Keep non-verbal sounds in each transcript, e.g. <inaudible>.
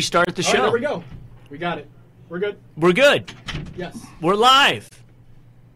restart the oh, All right, show. there we go. We got it. We're good. We're good. Yes, We're live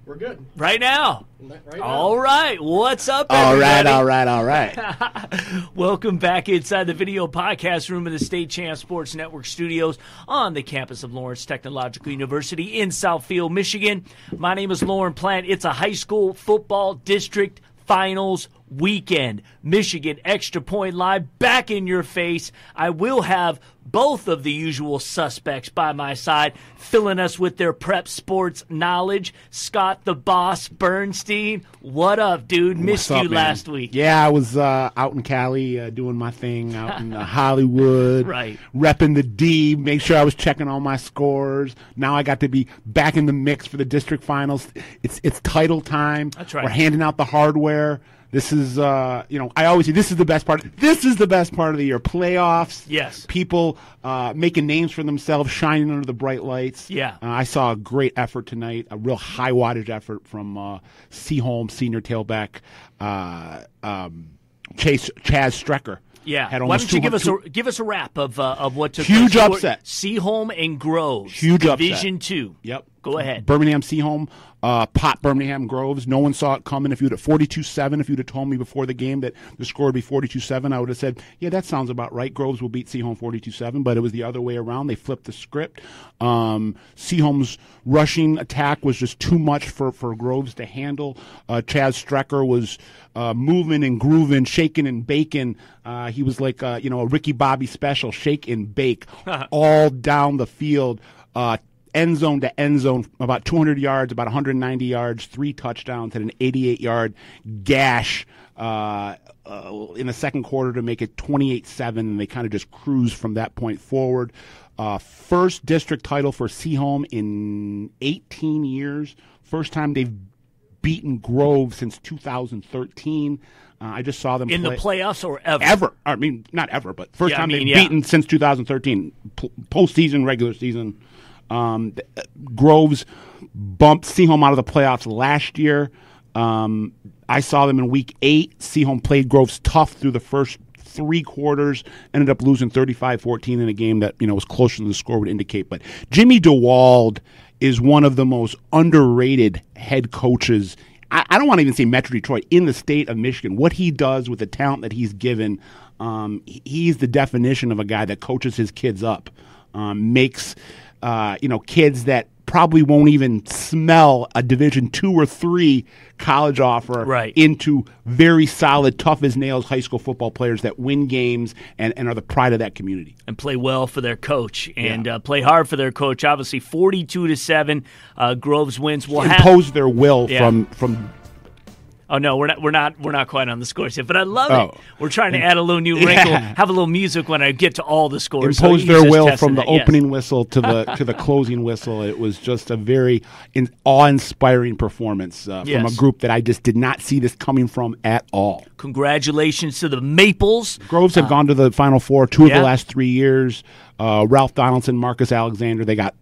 we're good. right now. Right now. All right. What's up, All right, everybody? all right, all right. <laughs> Welcome back inside the video podcast room of the State Champ Sports Network studios on the campus of Lawrence Technological University in Southfield, Michigan. My name is Lauren Plant. It's a high school football district finals weekend. Michigan Extra Point Live back in your face. I will have both of the usual suspects by my side, filling us with their prep sports knowledge. Scott the Boss Bernstein, what up, dude? Missed up, you man? last week. Yeah, I was uh, out in Cali uh, doing my thing out in uh, <laughs> Hollywood, Right. Repping the D, make sure I was checking all my scores. Now I got to be back in the mix for the district finals. It's it's title time. That's right. We're handing out the hardware. This is, uh, you know, I always say this is the best part. This is the best part of the year. Playoffs. Yes. People uh, making names for themselves, shining under the bright lights. Yeah. Uh, I saw a great effort tonight, a real high wattage effort from uh, Seaholm, senior tailback, uh, um, Chase Chaz Strecker. Yeah. Had Why don't you give us a give us a wrap of uh, of what took Huge upset. Seaholm and Groves. Huge upset. Division two. Yep. Go ahead. Birmingham Seaholm, uh, Pot Birmingham Groves. No one saw it coming. If you'd at 42-7, if you'd have told me before the game that the score would be 42-7, I would have said, yeah, that sounds about right. Groves will beat Seaholm 42-7, but it was the other way around. They flipped the script. Um, Seaholm's rushing attack was just too much for, for Groves to handle. Uh, Chaz Strecker was uh, moving and grooving, shaking and baking. Uh, he was like, uh, you know, a Ricky Bobby special, shake and bake, <laughs> all down the field. Uh, end zone to end zone, about 200 yards, about 190 yards, three touchdowns, and an 88 yard gash uh, uh, in the second quarter to make it 28 7. And they kind of just cruised from that point forward. Uh, first district title for Seaholm in 18 years. First time they've beaten Grove since 2013. Uh, I just saw them in play the playoffs or ever. ever. I mean, not ever, but first Yeah, I time mean, they've yeah. beaten since 2013, P- postseason, regular season. Um, Groves bumped Seaholm out of the playoffs last year. Um, I saw them in week eight. Seaholm played Groves tough through the first three quarters, ended up losing 35-14 in a game that you know was closer than the score would indicate. But Jimmy DeWald is one of the most underrated head coaches. I, I don't want to even say Metro Detroit in the state of Michigan. What he does with the talent that he's given, um, he's the definition of a guy that coaches his kids up, um, makes uh, you know kids that probably won't even smell a Division two or three college offer Right. into very solid, tough as nails high school football players that win games and, and are the pride of that community. and play well for their coach and uh, play hard for their coach. Obviously, forty-two to seven. Uh, Groves wins. Have. Impose their will Yeah. from from Oh no, we're not. We're not. We're not quite on the scores yet. But I love Oh. it. We're trying to add a little new <laughs> wrinkle. Yeah. Have a little music when I get to all the scores. so impose he's their will from the yes. opening whistle to the <laughs> to the closing whistle. It was just a very in, awe-inspiring performance uh, from Yes. a group that I just did not see this coming from at all. Congratulations to the Maples. Groves have gone to the Final Four two of Uh, the last three years. Uh, Ralph Donaldson, Marcus Alexander, they got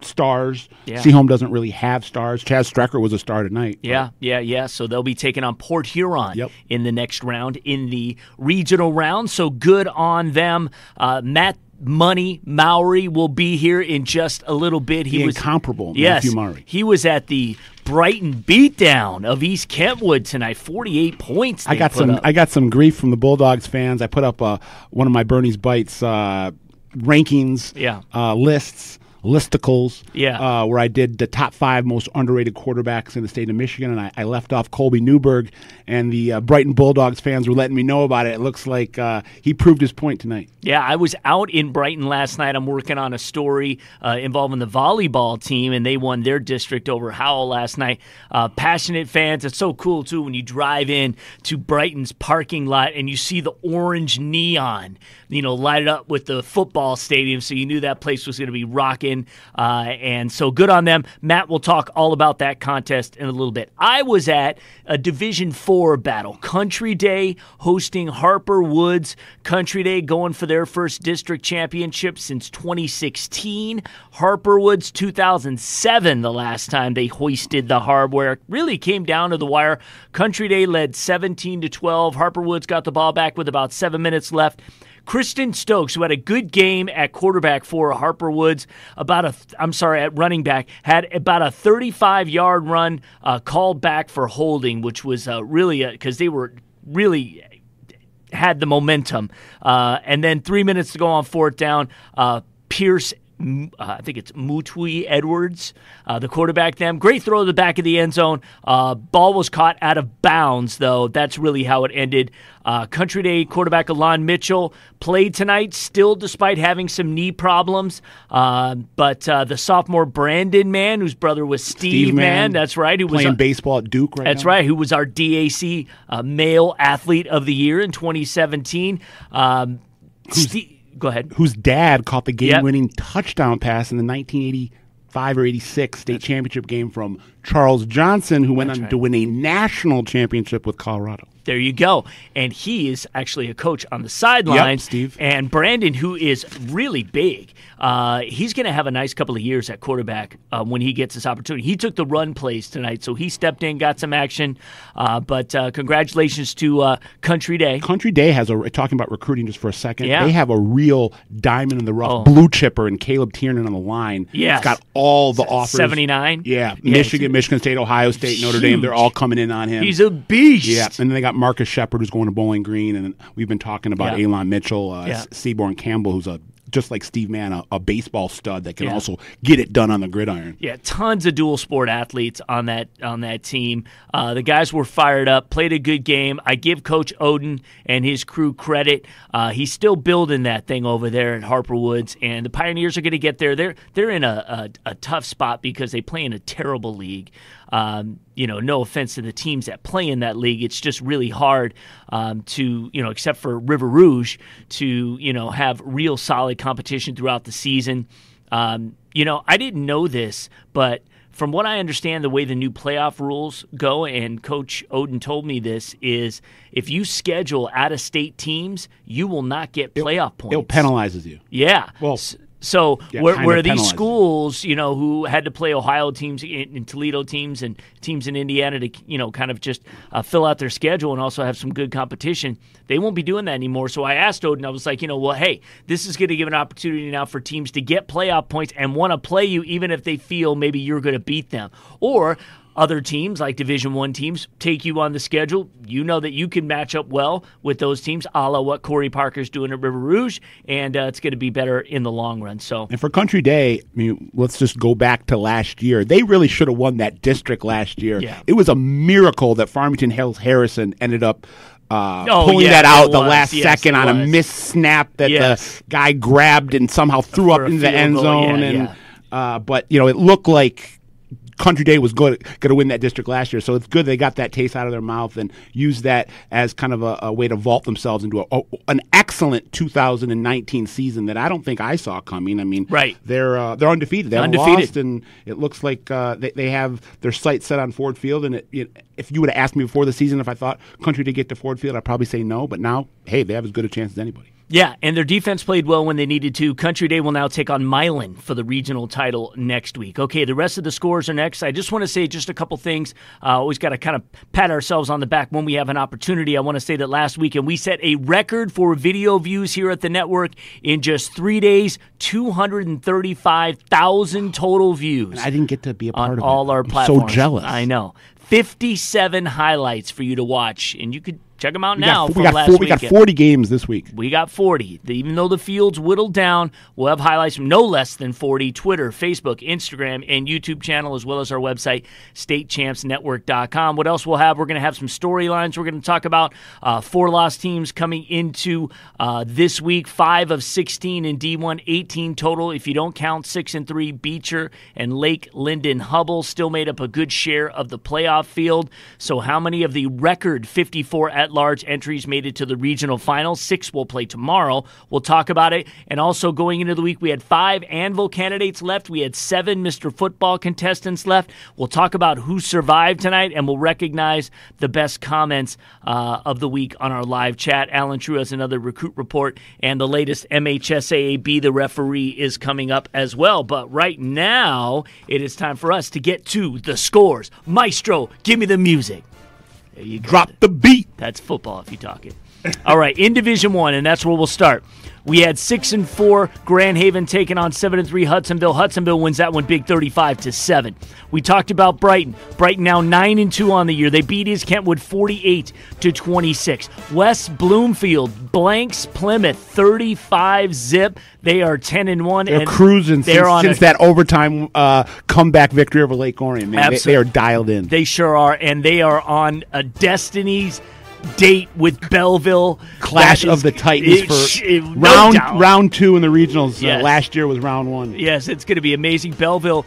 stars. Yeah. Seaholm doesn't really have stars. Chaz Strecker was a star tonight. Yeah, yeah, yeah. So they'll be taking on Port Huron Yep. in the next round in the regional round. So good on them. Uh, Matt Money Mowry will be here in just a little bit. He The was incomparable yes, Matthew Murray. He was at the Brighton beatdown of East Kentwood tonight. Forty-eight points. I got some. up. I got some grief from the Bulldogs fans. I put up uh, one of my Bernie's bites uh, rankings Yeah. uh, lists. Listicles, Yeah. uh, where I did the top five most underrated quarterbacks in the state of Michigan, and I, I left off Colby Newberg, and the uh, Brighton Bulldogs fans were letting me know about it. It looks like uh, he proved his point tonight. Yeah, I was out in Brighton last night. I'm working on a story uh, involving the volleyball team, and they won their district over Howell last night. Uh, passionate fans. It's so cool, too, when you drive in to Brighton's parking lot and you see the orange neon, you know, lighted up with the football stadium. So you knew that place was going to be rocking. Uh, and so good on them. Matt will talk all about that contest in a little bit. I was at a Division Four battle, Country Day hosting Harper Woods. Country Day going for their first district championship since 2016. Harper Woods 2007, the last time they hoisted the hardware. Really came down to the wire. Country Day led 17 to 12. Harper Woods got the ball back with about seven minutes left Kristen Stokes, who had a good game at quarterback for Harper Woods, about a I'm sorry at running back, had about a 35 yard run uh, called back for holding, which was uh, really because they were really had the momentum. Uh, and then three minutes to go on fourth down. Uh, Pierce uh, I think it's Mutui Edwards, uh, the quarterback. Them great throw to the back of the end zone. Uh, ball was caught out of bounds, though. That's really how it ended. Uh, Country Day quarterback Alon Mitchell played tonight, still despite having some knee problems. Uh, but uh, the sophomore Brandon Mann, whose brother was Steve, Steve Mann, that's right, who was playing baseball at Duke right that's now. right. Who was our DAC uh, male athlete of the year in 2017? Um, Steve, go ahead. Whose dad caught the game-winning touchdown pass in the 1985 or 86 state championship game from Charles Johnson, who went That's on right. to win a national championship with Colorado. There you go. And he is actually a coach on the sidelines. Steve. And Brandon, who is really big, uh, he's going to have a nice couple of years at quarterback uh, when he gets this opportunity. He took the run plays tonight, so he stepped in, got some action. Uh, but uh, congratulations to uh, Country Day. Country Day has a talking about recruiting just for a second. Yeah. They have a real diamond in the rough Oh. blue chipper and Caleb Tiernan on the line. Yeah, got all the offers. 79? Yeah. Yeah, Michigan, Michigan State, Ohio State, Notre Dame, they're all coming in on him. He's a beast. yeah, and then they got Marcus Shepard who's going to Bowling Green, and we've been talking about Yeah. Elon Mitchell, uh, Yeah. Seaborn Campbell, who's a just like Steve Mann, a, a baseball stud that can Yeah. also get it done on the gridiron. Yeah, tons of dual sport athletes on that on that team. Uh, the guys were fired up, played a good game. I give Coach Odin and his crew credit. Uh, he's still building that thing over there at Harper Woods, and the Pioneers are going to get there. They're they're in a, a, a tough spot because they play in a terrible league. Um, you know, no offense to the teams that play in that league, it's just really hard um, to you know, except for River Rouge, to you know have real solid competition throughout the season. Um, you know, I didn't know this, but from what I understand, the way the new playoff rules go, and Coach Odin told me this, is if you schedule out of state teams, you will not get playoff points. It penalizes you. Yeah. Well, S- so yeah, where, these schools, you know, who had to play Ohio teams and and Toledo teams and teams in Indiana to, you know, kind of just uh, fill out their schedule and also have some good competition, they won't be doing that anymore. So I asked Odin, I was like, you know, well, hey, this is going to give an opportunity now for teams to get playoff points and want to play you, even if they feel maybe you're going to beat them, or other teams like division one teams take you on the schedule you know that you can match up well with those teams a la what corey parker's doing at river rouge and uh, it's going to be better in the long run so And for Country Day, I mean, let's just go back to last year. They really should have won that district last year. Yeah. It was a miracle that Farmington Hills Harrison ended up uh, Oh, pulling yeah, that out the was. last Yes, second on a missed snap that Yes. the guy grabbed and somehow threw For up into the end goal, zone. yeah, and yeah. Uh, but you know, it looked like. Country Day was going to win that district last year, so it's good they got that taste out of their mouth and used that as kind of a, a way to vault themselves into a, a- an excellent 2019 season that I don't think I saw coming. I mean, Right. They're uh, they're undefeated. They haven't Undefeated. lost, and it looks like uh, they, they have their sights set on Ford Field. And it, it, if you would have asked me before the season if I thought Country to get to Ford Field, I'd probably say no. But now, hey, they have as good a chance as anybody. Yeah, and their defense played well when they needed to. Country Day will now take on Milan for the regional title next week. Okay, the rest of the scores are next. I just want to say just a couple things. Uh, always got to kind of pat ourselves on the back when we have an opportunity. I want to say that last weekend we set a record for video views here at the network in just three days 235,000 total views I didn't get to be a part of all it. our I'm platforms. So jealous. I know. 57 highlights for you to watch, and you could check them out We now got, from we got, last four, we got 40 games this week. We got 40. Even though the field's whittled down, we'll have highlights from no less than 40 Twitter, Facebook, Instagram, and YouTube channel, as well as our website, statechampsnetwork.com. What else we'll have? We're going to have some storylines. We're going to talk about uh, four lost teams coming into uh, this week five of 16 in D1, 18 total. If you don't count six and three, Beecher and Lake Linden Hubbell still made up a good share of the playoff field. So, how many of the record 54 at large entries made it to the regional final? Six will play tomorrow. We'll talk about it. And also, going into the week, we had five Anvil candidates left. We had seven Mr. Football contestants left. We'll talk about who survived tonight, and we'll recognize the best comments uh, of the week on our live chat. Alan True has another recruit report, and the latest MHSAAB, the referee, is coming up as well. But right now, it is time for us to get to the scores. Maestro, give me the music. You. Drop the beat. That's football if you talk it. All right, in Division One, and that's where we'll start. We had six and four Grand Haven taking on seven and three Hudsonville. Hudsonville wins that one big, thirty-five to seven. We talked about Brighton. Brighton now nine and two on the year. They beat East Kentwood forty-eight to twenty-six. West Bloomfield blanks Plymouth thirty-five zip. They are ten and one. They're and cruising they're since, on since a- that overtime uh, comeback victory over Lake Orion. Man, they, they are dialed in. They sure are, and they are on a Destiny's date with Belleville. Clash That of the Titans it- for it- no round doubt. round two in the regionals. Yes. Uh, last year was round one. Yes, it's going to be amazing. Belleville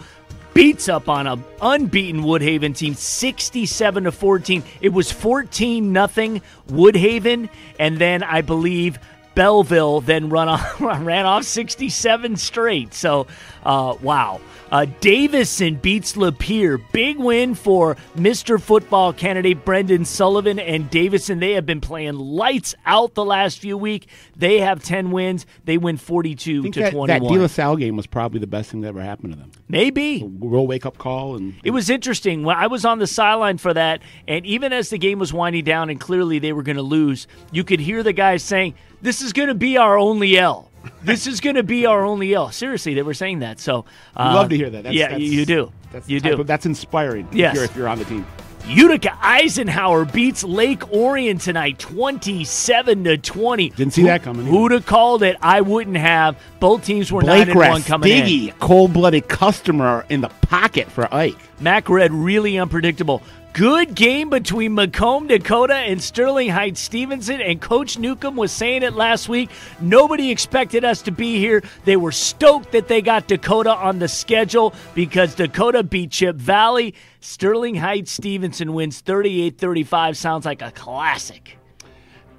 beats up on a unbeaten Woodhaven team 67 to 14. It was 14 nothing Woodhaven and then I believe Belleville then run off, <laughs> ran off 67 straight. So, uh, wow. Uh, Davison beats Lapeer. Big win for Mr. Football candidate Brendan Sullivan and Davison. They have been playing lights out the last few weeks. They have 10 wins. They win 42 I think to that, 21. that De La Salle game was probably the best thing that ever happened to them. Maybe. Real wake up call and It was interesting. When I was on the sideline for that, and even as the game was winding down and clearly they were going to lose, you could hear the guys saying, This is going to be our only L. This is going to be our only L. Seriously, they were saying that. So, uh, You love to hear that. That's, yeah, that's, you do. That's you do. of- that's inspiring. if Yes. you're- if you're on the team. Utica Eisenhower beats Lake Orion tonight, twenty-seven to twenty. Didn't see that coming either. Who'd have called it? I wouldn't have. Both teams were Blake nine and one coming in. Rastiggy, cold blooded customer in the pocket for Ike. Mac Red really unpredictable. Good game between Macomb, Dakota, and Sterling Heights Stevenson. And Coach Newcomb was saying it last week. Nobody expected us to be here. They were stoked that they got Dakota on the schedule because Dakota beat Chip Valley. Sterling Heights Stevenson wins 38 35. Sounds like a classic.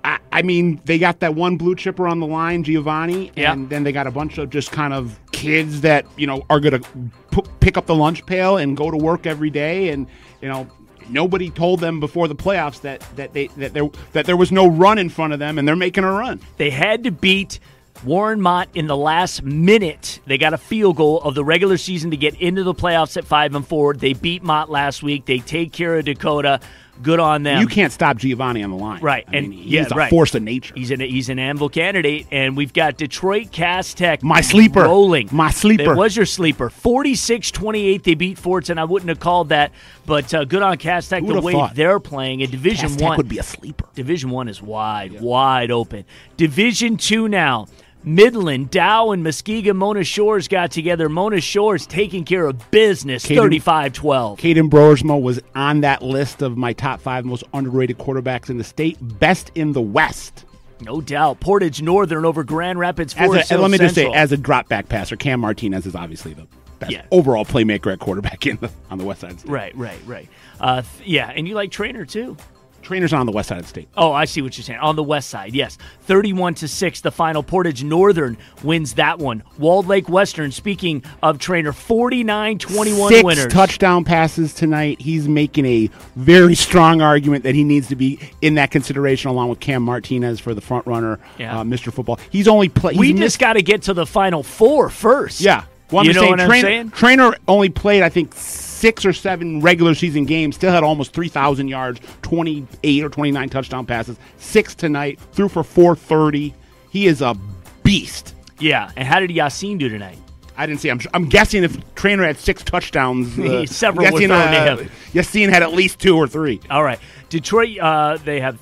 I, I mean, they got that one blue chipper on the line, Giovanni, and then they got a bunch of just kind of kids that you know are going to p- pick up the lunch pail and go to work every day, and you know. Nobody told them before the playoffs that, that they that there that there was no run in front of them, and they're making a run. They had to beat Warren Mott in the last minute. They got a field goal of the regular season to get into the playoffs at five and four. They beat Mott last week. They take care of Dakota. Good on them. You can't stop Giovanni on the line, Right, I and- mean, yeah, he's a right. force of nature. He's an he's an Anvil candidate, and we've got Detroit Cass Tech. My sleeper. rolling. My sleeper. It was your sleeper. 46-28, They beat Fordson. I wouldn't have called that, but uh, good on Cass Tech the way thought? they're playing. A Division Cass Tech One would be a sleeper. Division One is wide, wide open. Division Two now. Midland, Dow, and Muskegon Mona Shores got together. Mona Shores taking care of business, Caden- 35 12. Caden Broersma was on that list of my top five most underrated quarterbacks in the state, best in the West. No doubt. Portage Northern over Grand Rapids As Forest a, let me just say, as a drop back passer, Cam Martinez is obviously the best Yeah. overall playmaker at quarterback <laughs> in the, on the west side. Of the state. Right, right, right. Uh, th- yeah, and you like Trainer too. Trainers on the west side of the state. Oh, I see what you're saying. On the west side, yes. 31 to 6, the final. Portage Northern wins that one. Walled Lake Western, speaking of trainer, 49 21 winners. touchdown passes tonight. He's making a very strong argument that he needs to be in that consideration along with Cam Martinez for the front runner, Yeah. uh, Mr. Football. He's only played. we just got to get to the final four first. Yeah. Well, I'm you know saying, what I'm trainer, saying? Trainer only played, I think, six or seven regular season games. Still had almost 3,000 yards, 28 or 29 touchdown passes. Six tonight. Threw for 430. He is a beast. Yeah, and how did Yassine do tonight? I didn't see. I'm, I'm guessing if Trainer had six touchdowns, <laughs> uh, Several guessing, thrown to uh, him. Yassine had at least two or three. All right. Detroit, uh, they have.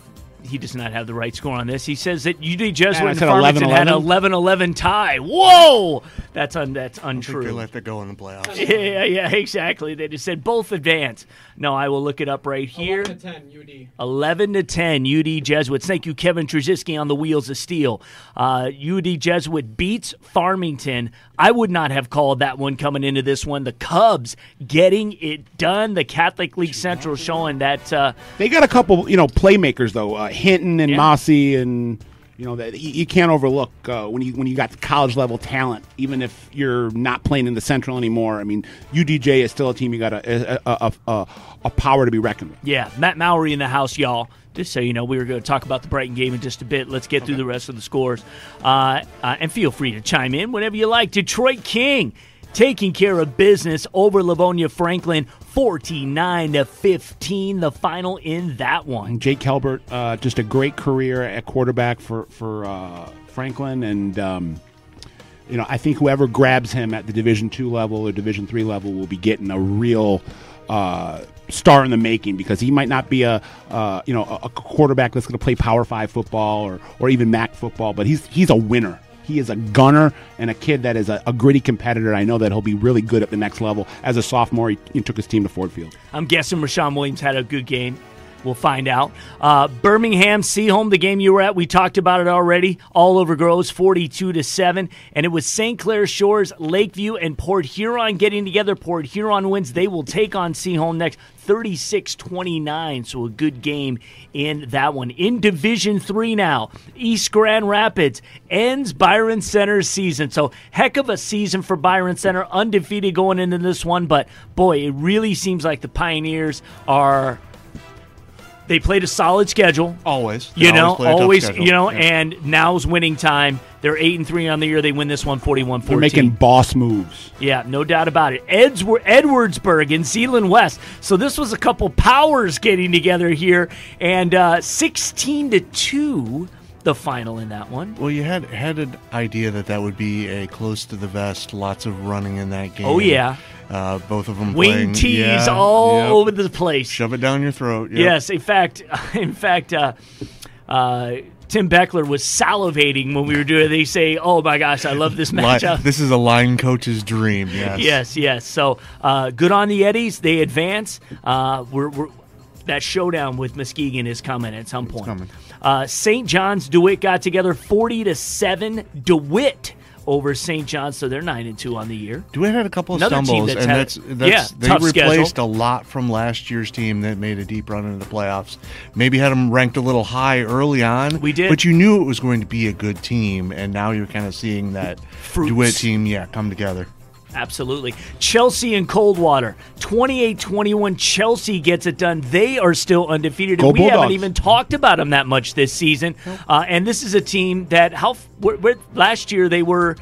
He does not have the right score on this. He says that UD Jesuit Man, and Farmington had 11-11. 11-11 tie. Whoa, that's un, that's I think they let that go in the playoffs. <laughs> Yeah, yeah, exactly. They just said both advance. No, I will look it up right here. 11 to 10 UD. 11 to 10 UD Jesuits. Thank you, Kevin Trzynski on the wheels of steel. Uh, UD Jesuit beats Farmington. I would not have called that one coming into this one. The Cubs getting it done. The Catholic League Central showing that. Uh, They got a couple, you know, playmakers though. Uh, Hinton and Yeah. Mossy, and you know that you, you can't overlook uh, when you when you got the college level talent. Even if you're not playing in the Central anymore, I mean, UDJ is still a team you got a a, a, a, a power to be reckoned with. yeah, Matt Mowry in the house, y'all. Just so you know, we were going to talk about the Brighton game in just a bit. Let's get through the rest of the scores. Uh, uh, and feel free to chime in whenever you like. Detroit King taking care of business over Livonia Franklin 49 to 15, the final in that one. Jake Kelbert, uh, just a great career at quarterback for for uh, Franklin, and um, you know I think whoever grabs him at the Division two level or Division three level will be getting a real. Uh, star in the making because he might not be a uh, you know a quarterback that's going to play Power Five football or or even MAC football, but he's he's a winner. He is a gunner and a kid that is a, a gritty competitor. I know that he'll be really good at the next level. As a sophomore, he, he took his team to Ford Field. I'm guessing Rashawn Williams had a good game. We'll find out. Uh, Birmingham, Seaholm, the game you were at, we talked about it already. All over Groves, 42 to 7. And it was St. Clair Shores, Lakeview, and Port Huron getting together. Port Huron wins. They will take on Seaholm next, 36 29. So a good game in that one. In Division 3 now, East Grand Rapids ends Byron Center's season. So heck of a season for Byron Center, undefeated going into this one. But boy, it really seems like the Pioneers are they played a solid schedule. Always. They You know, play always, you know, Yeah. and now's winning time. They're 8 and 3 on the year. They win this one 41 They're making boss moves. Yeah, no doubt about it. Edswar- Edwardsburg and Zeeland West. So this was a couple powers getting together here and uh, 16 to 2 the final in that one. Well, you had had an idea that that would be a close to the vest, lots of running in that game. Oh, yeah. Uh, both of them Wing playing, tees yeah, all yep. over the place. Shove it down your throat. Yep. Yes, in fact, <laughs> in fact, uh, uh, Tim Beckler was salivating when we were doing. it. They say, "Oh my gosh, I love this <laughs> matchup." this is a line coach's dream. Yes. <laughs> Yes, yes. So uh, good on the Eddies. They advance. Uh, we're, we're, that showdown with Muskegon is coming at some point. coming. Uh, St. John's DeWitt got together forty to seven. DeWitt over St. John's, so they're nine and two on the year. DeWitt had a couple of Another stumbles, that's and that's that's yeah, they replaced schedule. a lot from last year's team that made a deep run into the playoffs. Maybe had them ranked a little high early on. We did. but you knew it was going to be a good team, and now you're kind of seeing that Fruits. DeWitt team, yeah, come together. Absolutely. Chelsea and Coldwater, 28-21. Chelsea gets it done. They are still undefeated. We haven't even talked about them that much this season. Uh, and this is a team that how where, where, last year they were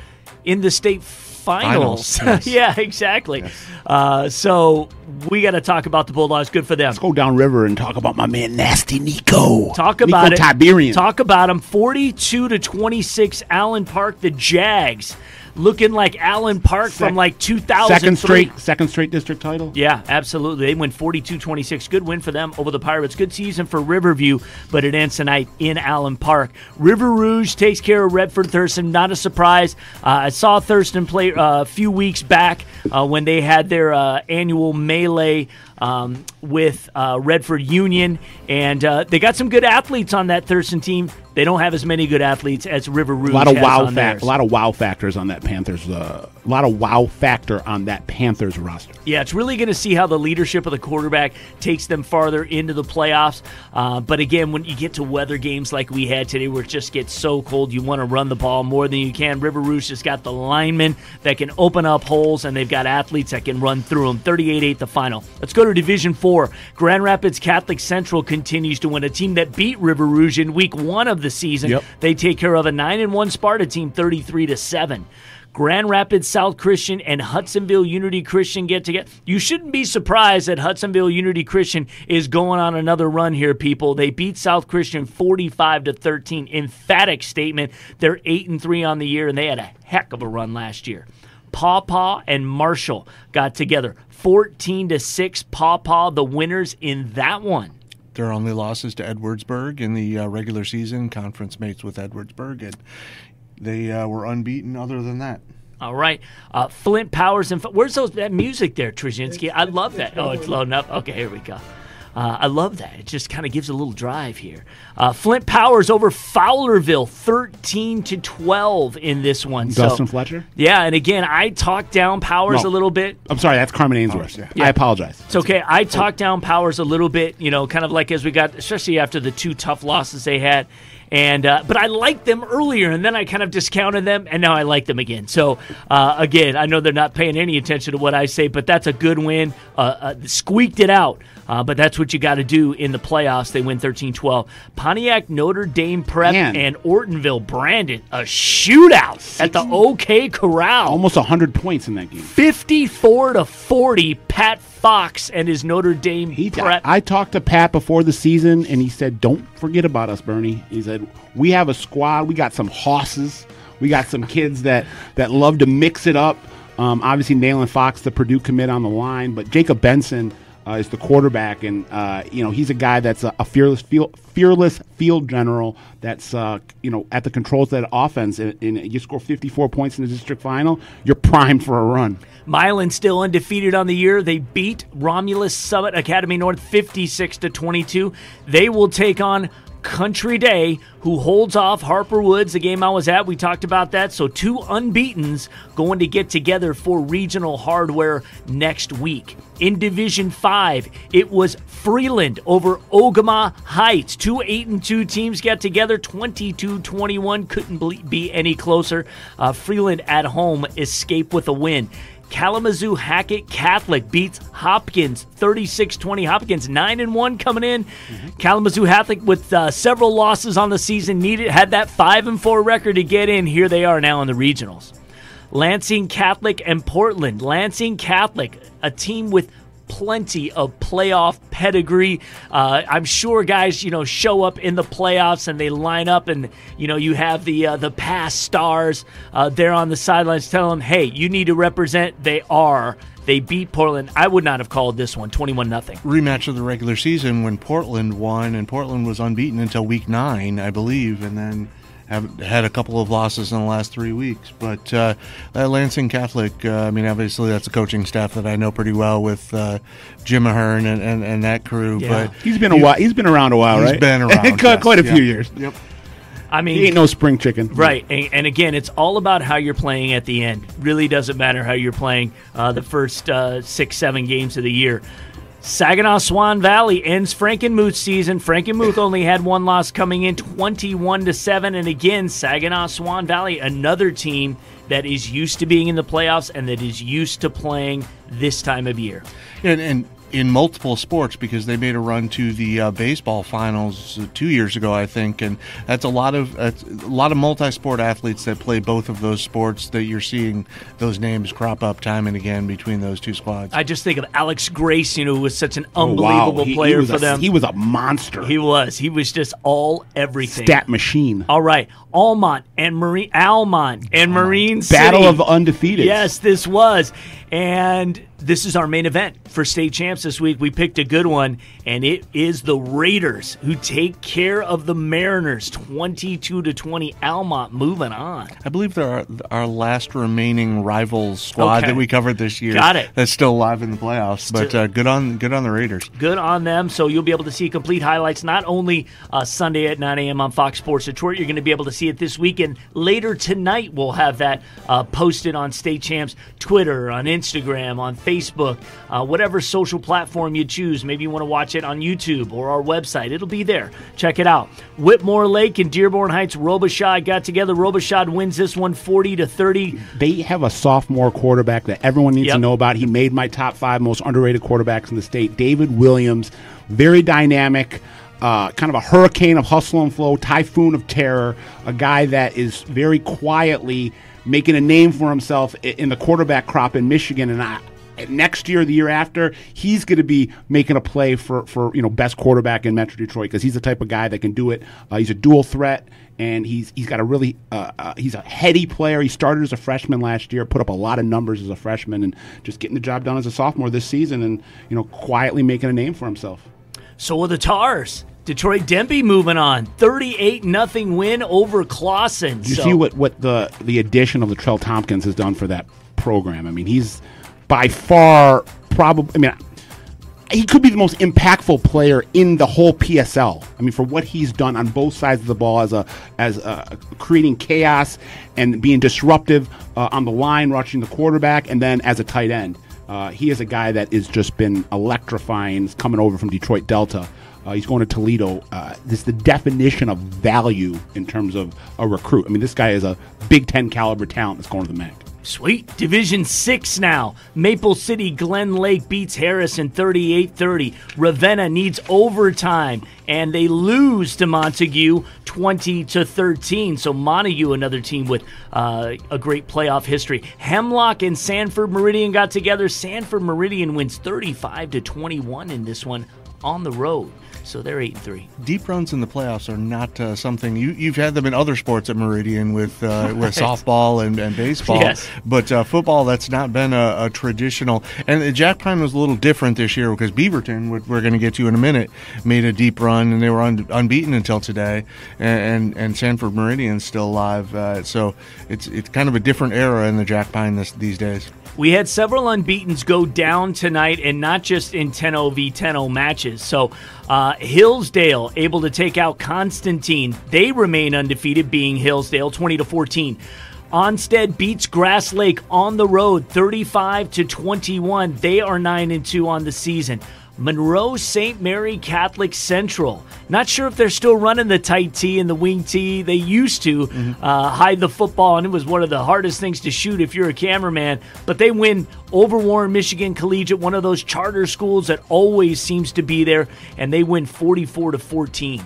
in the state finals. Finals, yes. <laughs> yeah, exactly. Uh, so we got to talk about the Bulldogs. Good for them. Let's go downriver and talk about my man Nasty Nico. Talk about Nico it. Tiberian. Talk about them. Forty-two to twenty-six. Allen Park, the Jags, looking like Allen Park Sec- from like two thousand. second straight, second straight district title. Yeah, absolutely. They win 42-26. Good win for them over the Pirates. Good season for Riverview, but it ends tonight in Allen Park. River Rouge takes care of Redford Thurston. Not a surprise. Uh, I saw Thurston play uh, a few weeks back uh, when they had their uh, annual melee um, with uh, Redford Union, and uh, they got some good athletes on that Thurston team. They don't have as many good athletes as River Rouge A lot of wow fact, a lot of wow factors on that Panthers. Uh, a lot of wow factor on that Panthers roster. Yeah, it's really going to see how the leadership of the quarterback takes them farther into the playoffs. Uh, but again, when you get to weather games like we had today, where it just gets so cold, you want to run the ball more than you can. River Rouge has got the linemen that can open up holes, and they've got athletes that can run through them. 38-8 the final. Let's go to Division Four. Grand Rapids Catholic Central continues to win. A team that beat River Rouge in Week One of the season. Yep. They take care of a nine and one Sparta team, 33 to seven. Grand Rapids South Christian and Hudsonville Unity Christian get together. You shouldn't be surprised that Hudsonville Unity Christian is going on another run here, people. They beat South Christian 45 to 13. Emphatic statement. They're 8 and 3 on the year and they had a heck of a run last year. Paw Paw and Marshall got together 14 to 6. Paw Paw the winners in that one. Their only losses to Edwardsburg in the uh, regular season, conference mates with Edwardsburg, and they uh, were unbeaten. Other than that, All right, uh, Flint Powers and where's those that music there, Trzynski? I love that. Oh, it's loading up. Okay, here we go. Uh, I love that. It just kind of gives a little drive here. Uh, Flint Powers over Fowlerville, thirteen to twelve in this one. Dustin so, Fletcher. yeah, and again, I talked down Powers No. a little bit. I'm sorry, that's Carman Ainsworth. yeah. I apologize. It's okay. I talked down Powers a little bit, you know, kind of like as we got, especially after the two tough losses they had. And uh, but I liked them earlier, and then I kind of discounted them, and now I like them again. So uh, again, I know they're not paying any attention to what I say, but that's a good win. Uh, uh, squeaked it out. Uh, but that's what you got to do in the playoffs. They win 13 12. Pontiac, Notre Dame Prep, Man. and Ortonville Brandon, a shootout at the OK Corral. Almost 100 points in that game. 54 to 40. Pat Fox and his Notre Dame He, Prep. I talked to Pat before the season, and he said, "Don't forget about us, Bernie." He said, "We have a squad. We got some hosses. We got some kids that that love to mix it up. Um, obviously, Nayland Fox, the Purdue commit, on the line, but Jacob Benson uh, is the quarterback, and uh, you know he's a guy that's a, a fearless field, fearless field general. That's uh, you know at the controls of that offense. And, and you score 54 points in the district final, you're primed for a run. Milan still undefeated on the year. They beat Romulus Summit Academy North 56 to 22. They will take on Country Day, who holds off Harper Woods, the game I was at. We talked about that. So, two unbeatens going to get together for regional hardware next week. In Division 5, it was Freeland over Ogemaw Heights. Two 8 and 2 teams got together 22 21. Couldn't be any closer. Uh, Freeland at home escape with a win. Kalamazoo Hackett Catholic beats Hopkins 36-20. Hopkins 9 and 1 coming in. Kalamazoo Catholic with uh, several losses on the season needed had that 5 and 4 record to get in. Here they are now in the regionals. Lansing Catholic and Portland. Lansing Catholic, a team with plenty of playoff pedigree. Uh, I'm sure guys, you know, show up in the playoffs and they line up, and you know, you have the uh, the past stars uh, there on the sidelines telling them, "Hey, you need to represent." They are. They beat Portland. I would not have called this one 21 nothing. rematch of the regular season when Portland won, and Portland was unbeaten until week nine, I believe, and then have had a couple of losses in the last three weeks. But uh, that Lansing Catholic, uh, I mean, obviously that's a coaching staff that I know pretty well with uh, Jim Ahern and, and, and that crew. Yeah. But He's been a while. He's been around a while, He's right? been around, <laughs> quite, yes. quite a Yep. few years. Yep. I mean, He ain't no spring chicken, Right, and, and again, it's all about how you're playing at the end. Really doesn't matter how you're playing uh, the first uh, six, seven games of the year. Saginaw Swan Valley ends Frankenmuth season. Frankenmuth only had one loss coming in, twenty-one to seven, and again, Saginaw Swan Valley, another team that is used to being in the playoffs and that is used to playing this time of year. And, and in multiple sports because they made a run to the uh, baseball finals uh, two years ago, I think, and that's a lot of that's a lot of multi-sport athletes that play both of those sports that you're seeing those names crop up time and again between those two squads. I just think of Alex Grace, you know, who was such an Oh, unbelievable wow. He- he player was for a- them. He was a monster. He was. He was just all everything. Stat machine. All right, Almont and Marine Almont and Marine City. Battle of undefeated. Yes, this was, and this is our main event for state champs this week. We picked a good one, and it is the Raiders who take care of the Mariners, twenty-two to twenty. Almont moving on. I believe they're our, our last remaining rivals squad Okay. that we covered this year. Got it. That's still alive in the playoffs, but uh, good on good on the Raiders. Good on them. So you'll be able to see complete highlights not only uh, Sunday at 9 a.m. on Fox Sports Detroit. You're going to be able to see it this weekend. Later tonight, we'll have that uh, posted on State Champs Twitter, on Instagram, on Facebook, uh, whatever social platform you choose. Maybe you want to watch it on YouTube or our website. It'll be there. Check it out. Whitmore Lake and Dearborn Heights Robichaud got together. Robichaud wins this one 40 to 30. They have a sophomore quarterback that everyone needs Yep. to know about. He made my top five most underrated quarterbacks in the state. David Williams, very dynamic, uh, kind of a hurricane of hustle and flow, typhoon of terror, a guy that is very quietly making a name for himself in the quarterback crop in Michigan. And I, next year, the year after, he's going to be making a play for, for you know best quarterback in Metro Detroit because he's the type of guy that can do it. Uh, he's a dual threat, and he's he's got a really uh, uh, he's a heady player. He started as a freshman last year, put up a lot of numbers as a freshman, and just getting the job done as a sophomore this season, and you know quietly making a name for himself. So are the Tars. Detroit Denby moving on. 38 nothing win over Clausen. You so, see what, what the the addition of Latrell Tompkins has done for that program. I mean, he's by far probably. I mean, he could be the most impactful player in the whole PSL. I mean, for what he's done on both sides of the ball as a as a, creating chaos and being disruptive uh, on the line, rushing the quarterback, and then as a tight end. Uh, he is a guy that has just been electrifying. Coming over from Detroit Delta. Uh, he's going to Toledo. Uh, this is the definition of value in terms of a recruit. I mean, this guy is a Big Ten caliber talent that's going to the MAC. Sweet. Division 6 now. Maple City Glen Lake beats Harrison 38 30. Ravenna needs overtime, and they lose to Montague 20 to 13. So, Montague, another team with uh, a great playoff history. Hemlock and Sanford Meridian got together. Sanford Meridian wins 35 to 21 in this one on the road so they're eight and three. Deep runs in the playoffs are not uh, something you you've had them in other sports at Meridian with uh, <laughs> with softball and, and baseball. Yes. but uh, football that's not been a, a, traditional. And the Jack Pine was a little different this year because Beaverton, we're going to get to in a minute, made a deep run and they were un, unbeaten until today, and and, and Sanford Meridian's still alive. Uh, so it's it's kind of a different era in the Jack Pine this, these days. We had several unbeatens go down tonight, and not just in 10 v 10 matches. So, uh, Hillsdale able to take out Constantine. They remain undefeated, being Hillsdale 20 to 14. Onsted beats Grass Lake on the road 35 to 21. They are 9 and 2 on the season. Monroe St. Mary Catholic Central. Not sure if they're still running the tight T and the wing T. They used to mm-hmm. uh, hide the football, and it was one of the hardest things to shoot if you're a cameraman. But they win over Warren Michigan Collegiate, one of those charter schools that always seems to be there, and they win 44 to 14.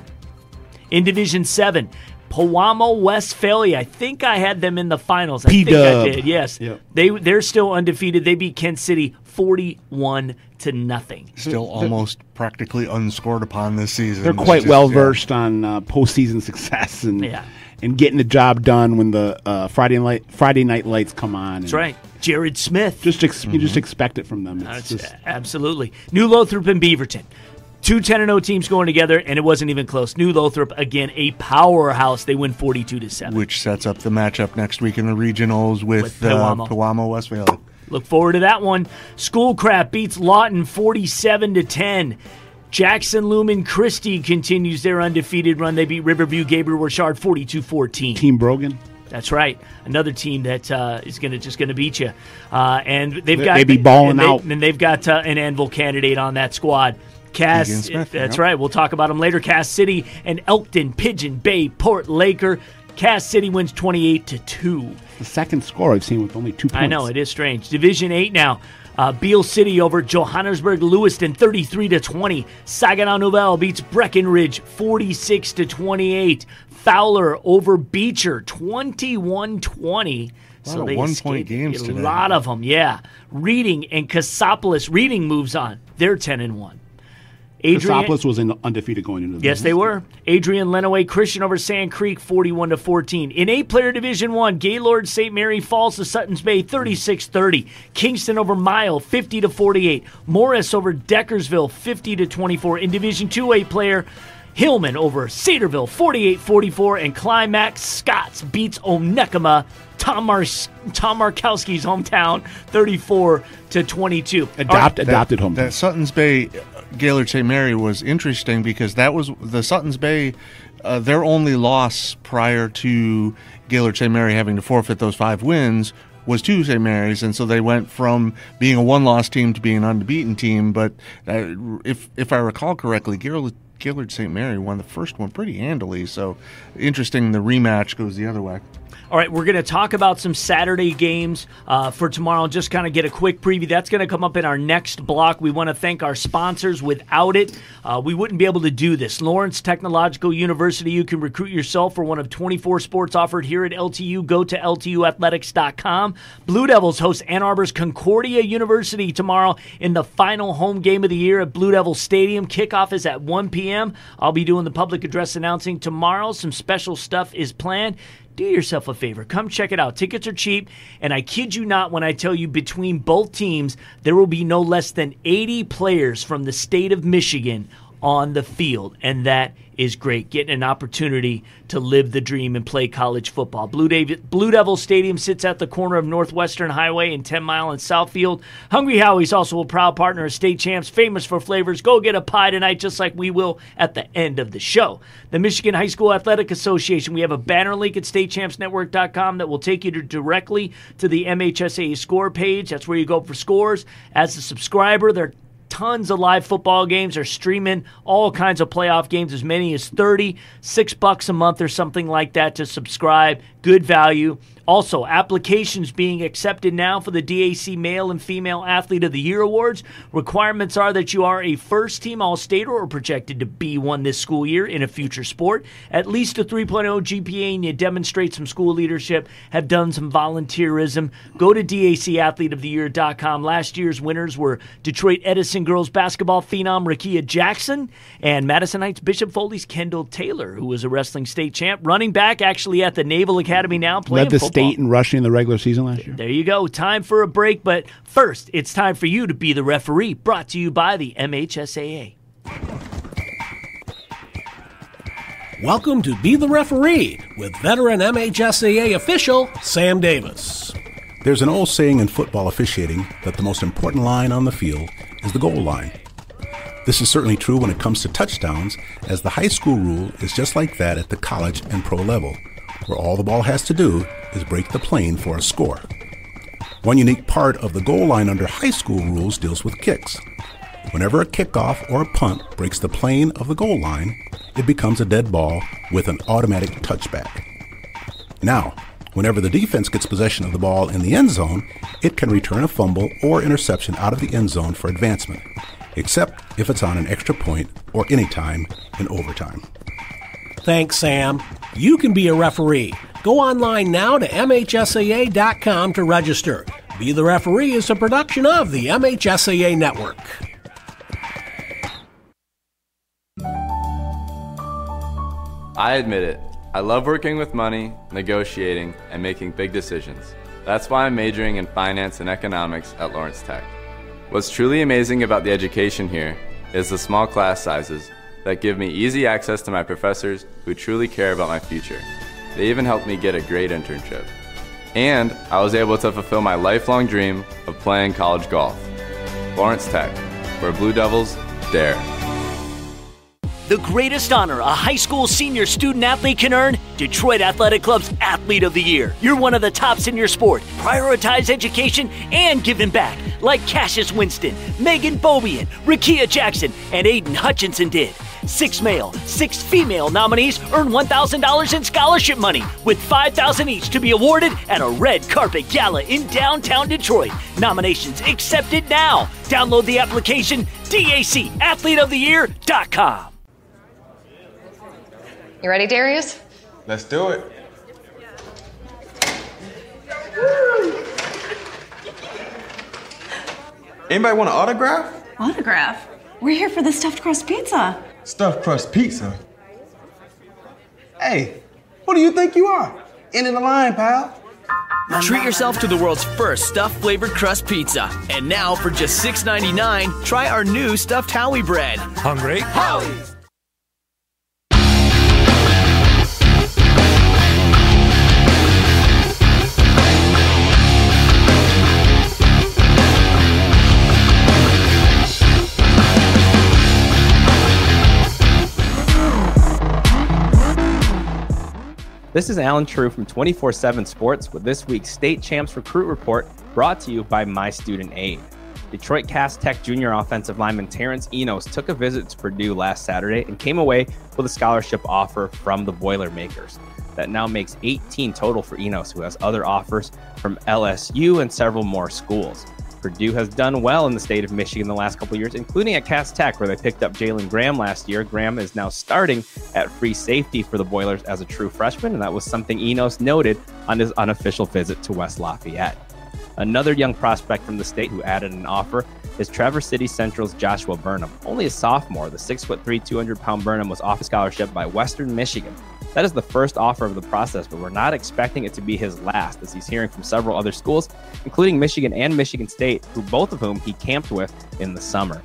In Division 7, Pewamo Westphalia. I think I had them in the finals. I P-dub. think I did. Yes, yep. they they're still undefeated. They beat Kent City forty-one to nothing. Still almost practically unscored upon this season. They're quite well versed yeah. on uh, postseason success and yeah. and getting the job done when the uh, Friday night Friday night lights come on. That's right. Jared Smith. Just ex- mm-hmm. you just expect it from them. Just... Absolutely. New Lothrop and Beaverton. Two 10 0 teams going together, and it wasn't even close. New Lothrop, again, a powerhouse. They win 42 to 7. Which sets up the matchup next week in the regionals with, with Pewamo. Uh, Pewamo Westphalia. Look forward to that one. Schoolcraft beats Lawton 47 to 10. Jackson Lumen Christi continues their undefeated run. They beat Riverview Gabriel Richard 42 14. Team Brogan. That's right. Another team that uh, is going to just going to beat you, uh, and they've got they be balling and out, and they've got uh, an Anvil candidate on that squad. Cass, Smith, that's right. We'll talk about them later. Cass City and Elkton, Pigeon Bay, Port Laker. Cass City wins 28 to 2. The second score I've seen with only two points. I know, it is strange. Division 8 now. Uh, Beal City over Johannesburg Lewiston 33 to 20. Saginaw Nouvel beats Breckenridge 46 to 28. Fowler over Beecher 21 20. So they one point games a today. lot of them, yeah. Reading and Cassopolis. Reading moves on. They're 10 and 1. Adrian, was in undefeated going into the Yes, they were. Adrian Lenawee Christian over Sand Creek, forty-one to fourteen. In eight-player Division One, Gaylord St. Mary falls to Sutton's Bay, 36-30. Kingston over Mile, fifty to forty-eight. Morris over Deckersville, fifty to twenty-four. In Division Two, eight-player. Hillman over Cedarville, 48-44, and Climax Scotts beats Onekama, Tom, Mar- Tom Markowski's hometown, 34 to 22. Adopt, right. Adopted that, home. That Sutton's Bay Gaylord St. Mary was interesting because that was the Sutton's Bay, uh, their only loss prior to Gaylord St. Mary having to forfeit those five wins was to St. Mary's, and so they went from being a one-loss team to being an unbeaten team. But uh, if if I recall correctly, Gaylord, Gaylord St. Mary won the first one pretty handily. So interesting, the rematch goes the other way. All right, we're going to talk about some Saturday games uh, for tomorrow. Just kind of get a quick preview. That's going to come up in our next block. We want to thank our sponsors. Without it, uh, we wouldn't be able to do this. Lawrence Technological University. You can recruit yourself for one of 24 sports offered here at LTU. Go to LTUathletics.com. Blue Devils host Ann Arbor's Concordia University tomorrow in the final home game of the year at Blue Devil Stadium. Kickoff is at 1 p.m. I'll be doing the public address announcing tomorrow. Some special stuff is planned do yourself a favor. Come check it out. Tickets are cheap, and I kid you not when I tell you between both teams, there will be no less than 80 players from the state of Michigan on the field, and that is great. Getting an opportunity to live the dream and play college football. Blue, David, Blue Devil Stadium sits at the corner of Northwestern Highway and 10 Mile and Southfield. Hungry Howie's also a proud partner of State Champs, famous for flavors. Go get a pie tonight, just like we will at the end of the show. The Michigan High School Athletic Association, we have a banner link at statechampsnetwork.com that will take you to directly to the MHSA score page. That's where you go for scores. As a subscriber, they're tons of live football games. They're streaming all kinds of playoff games, as many as 30, six bucks a month or something like that to subscribe. Good value. Also, applications being accepted now for the DAC Male and Female Athlete of the Year awards. Requirements are that you are a first team All Stater or projected to be one this school year in a future sport, at least a 3.0 GPA, and you demonstrate some school leadership, have done some volunteerism. Go to DACAthleteoftheyear.com. Last year's winners were Detroit Edison girls basketball phenom Rickea Jackson and Madison Heights Bishop Foley's Kendall Taylor, who was a wrestling state champ, running back actually at the Naval Academy now playing the football. State in rushing in the regular season last year. There you go. Time for a break, but first, it's time for you to be the referee. Brought to you by the MHSAA. Welcome to Be the Referee with veteran MHSAA official Sam Davis. There's an old saying in football officiating that the most important line on the field is the goal line. This is certainly true when it comes to touchdowns, as the high school rule is just like that at the college and pro level, where all the ball has to do is break the plane for a score. One unique part of the goal line under high school rules deals with kicks. Whenever a kickoff or a punt breaks the plane of the goal line, it becomes a dead ball with an automatic touchback. Now, whenever the defense gets possession of the ball in the end zone, it can return a fumble or interception out of the end zone for advancement, except if it's on an extra point or any time in overtime. Thanks, Sam. You can be a referee. Go online now to MHSAA.com to register. Be the Referee is a production of the MHSAA Network. I admit it. I love working with money, negotiating, and making big decisions. That's why I'm majoring in finance and economics at Lawrence Tech. What's truly amazing about the education here is the small class sizes that give me easy access to my professors who truly care about my future. They even helped me get a great internship. And I was able to fulfill my lifelong dream of playing college golf. Lawrence Tech, where Blue Devils dare. The greatest honor a high school senior student athlete can earn Detroit Athletic Club's Athlete of the Year. You're one of the tops in your sport. Prioritize education and giving back, like Cassius Winston, Megan Bobian, Rickea Jackson, and Aidan Hutchinson did. Six male, six female nominees earn $1,000 in scholarship money, with 5,000 each to be awarded at a red carpet gala in downtown Detroit. Nominations accepted now. Download the application DACAthleteoftheyear.com. You ready, Darius? Let's do it. Anybody want an autograph? Autograph? We're here for the stuffed crust pizza. Stuffed crust pizza. Hey, who do you think you are? End of the line, pal. Treat yourself to the world's first stuffed flavored crust pizza. And now, for just $6.99, try our new stuffed Howie bread. Hungry? Howie's! This is Allen Trieu from 24 7 Sports with this week's State Champs Recruit Report brought to you by My Student Aid. Detroit Cass Tech junior offensive lineman Terrence Enos took a visit to Purdue last Saturday and came away with a scholarship offer from the Boilermakers. That now makes 18 total for Enos, who has other offers from LSU and several more schools. Purdue has done well in the state of Michigan the last couple years, including at Cass Tech, where they picked up Jalen Graham last year. Graham is now starting at free safety for the Boilers as a true freshman, and that was something Enos noted on his unofficial visit to West Lafayette. Another young prospect from the state who added an offer is Traverse City Central's Joshua Burnham. Only a sophomore, the 6'3, 200 pound Burnham was off a scholarship by Western Michigan. That is the first offer of the process, but we're not expecting it to be his last, as he's hearing from several other schools, including Michigan and Michigan State, who both of whom he camped with in the summer.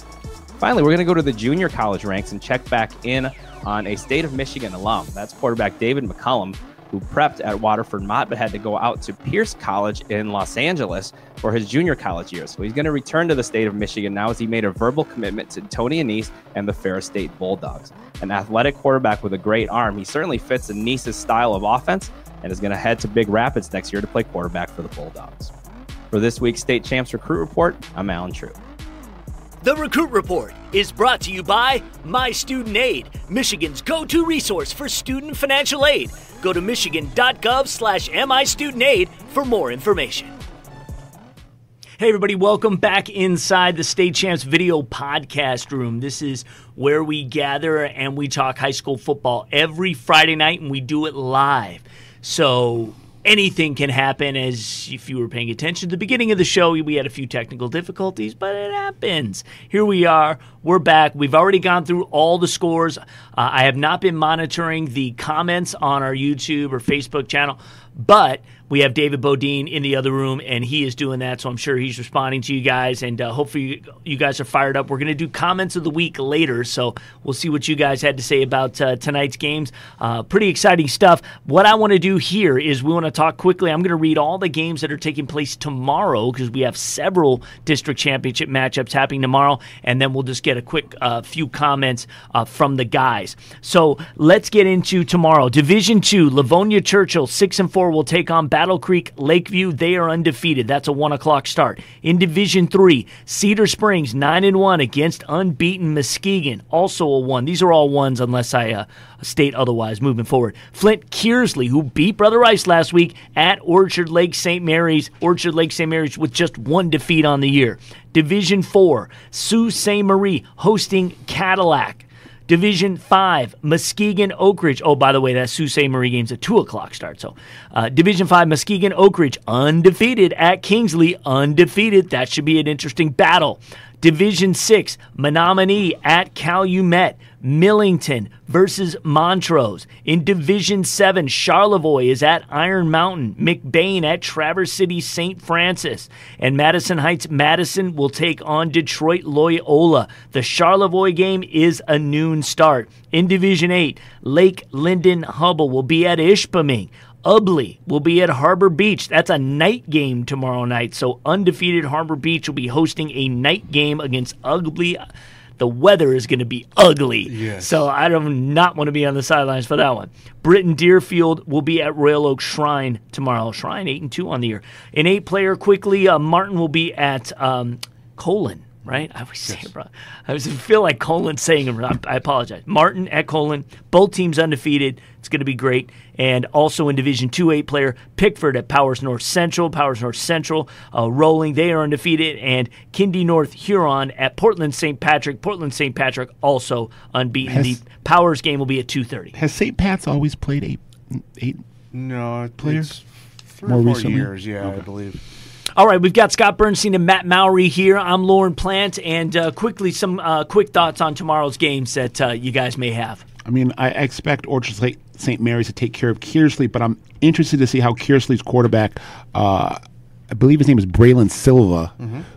Finally, we're going to go to the junior college ranks and check back in on a state of Michigan alum. That's quarterback David McCullum, who prepped at Waterford Mott but had to go out to Pierce College in Los Angeles for his junior college years. So he's going to return to the state of Michigan now as he made a verbal commitment to Tony Annese and the Ferris State Bulldogs. An athletic quarterback with a great arm, he certainly fits Annese's style of offense and is going to head to Big Rapids next year to play quarterback for the Bulldogs. For this week's State Champs Recruit Report, I'm Allen Trieu. The Recruit Report is brought to you by My Student Aid, Michigan's go-to resource for student financial aid. Go to michigan.gov slash MIStudentAid for more information. Hey, everybody, welcome back inside the State Champs video podcast room. This is where we gather and we talk high school football every Friday night, and we do it live. So anything can happen. As if you were paying attention at the beginning of the show, we had a few technical difficulties, but it happens. Here we are. We're back. We've already gone through all the scores. Uh, I have not been monitoring the comments on our YouTube or Facebook channel, but we have David Bodine in the other room, and he is doing that. So I'm sure he's responding to you guys, and uh, hopefully you guys are fired up. We're going to do comments of the week later, so we'll see what you guys had to say about uh, tonight's games. Uh, pretty exciting stuff. What I want to do here is we want to talk quickly. I'm going to read all the games that are taking place tomorrow because we have several district championship matchups happening tomorrow, and then we'll just get a quick uh, few comments uh, from the guys. So let's get into tomorrow. Division two, Livonia Churchill six and four will take on. Battle Creek, Lakeview, they are undefeated. That's a one o'clock start. In Division Three, Cedar Springs nine and one against unbeaten Muskegon, also a one. These are all ones unless I uh, state otherwise. Moving forward, Flint Kearsley, who beat Brother Rice last week at Orchard Lake St. Mary's. Orchard Lake St. Mary's with just one defeat on the year. Division Four, Sault Ste. Marie hosting Cadillac. Division 5, Muskegon Oak Ridge. Oh, by the way, that Sault Ste. Marie game's a 2 o'clock start. So, uh, Division 5, Muskegon Oak Ridge, undefeated at Kingsley, undefeated. That should be an interesting battle. Division 6, Menominee at Calumet. Millington versus Montrose. In Division 7, Charlevoix is at Iron Mountain. McBain at Traverse City St. Francis. And Madison Heights Madison will take on Detroit Loyola. The Charlevoix game is a noon start. In Division 8, Lake Linden Hubbell will be at Ishpeming. Ubly will be at Harbor Beach. That's a night game tomorrow night. So undefeated Harbor Beach will be hosting a night game against Ubly the weather is going to be ugly. Yes. So I do not want to be on the sidelines for that one. Britton Deerfield will be at Royal Oak Shrine tomorrow. Shrine eight and two on the year. An eight player quickly. Uh, Martin will be at um, Colon. Right, I always say, bro. I was feel like colon saying it. I apologize. Martin at Colon, both teams undefeated. It's going to be great. And also in Division Two, eight player Pickford at Powers North Central. Powers North Central uh, rolling. They are undefeated. And Kinde North Huron at Portland St. Patrick. Portland St. Patrick also unbeaten. Has- the Powers game will be at two thirty. Has St. Pat's always played eight eight No, players? it's three More or four recently? years. Yeah, I believe. All right, we've got Scott Bernstein and Matt Mowry here. I'm Lauren Plant, and uh, quickly some uh, quick thoughts on tomorrow's games that uh, you guys may have. I mean, I expect Orchard Lake St. Mary's to take care of Kearsley, but I'm interested to see how Kearsley's quarterback, uh, I believe his name is Braylon Silva,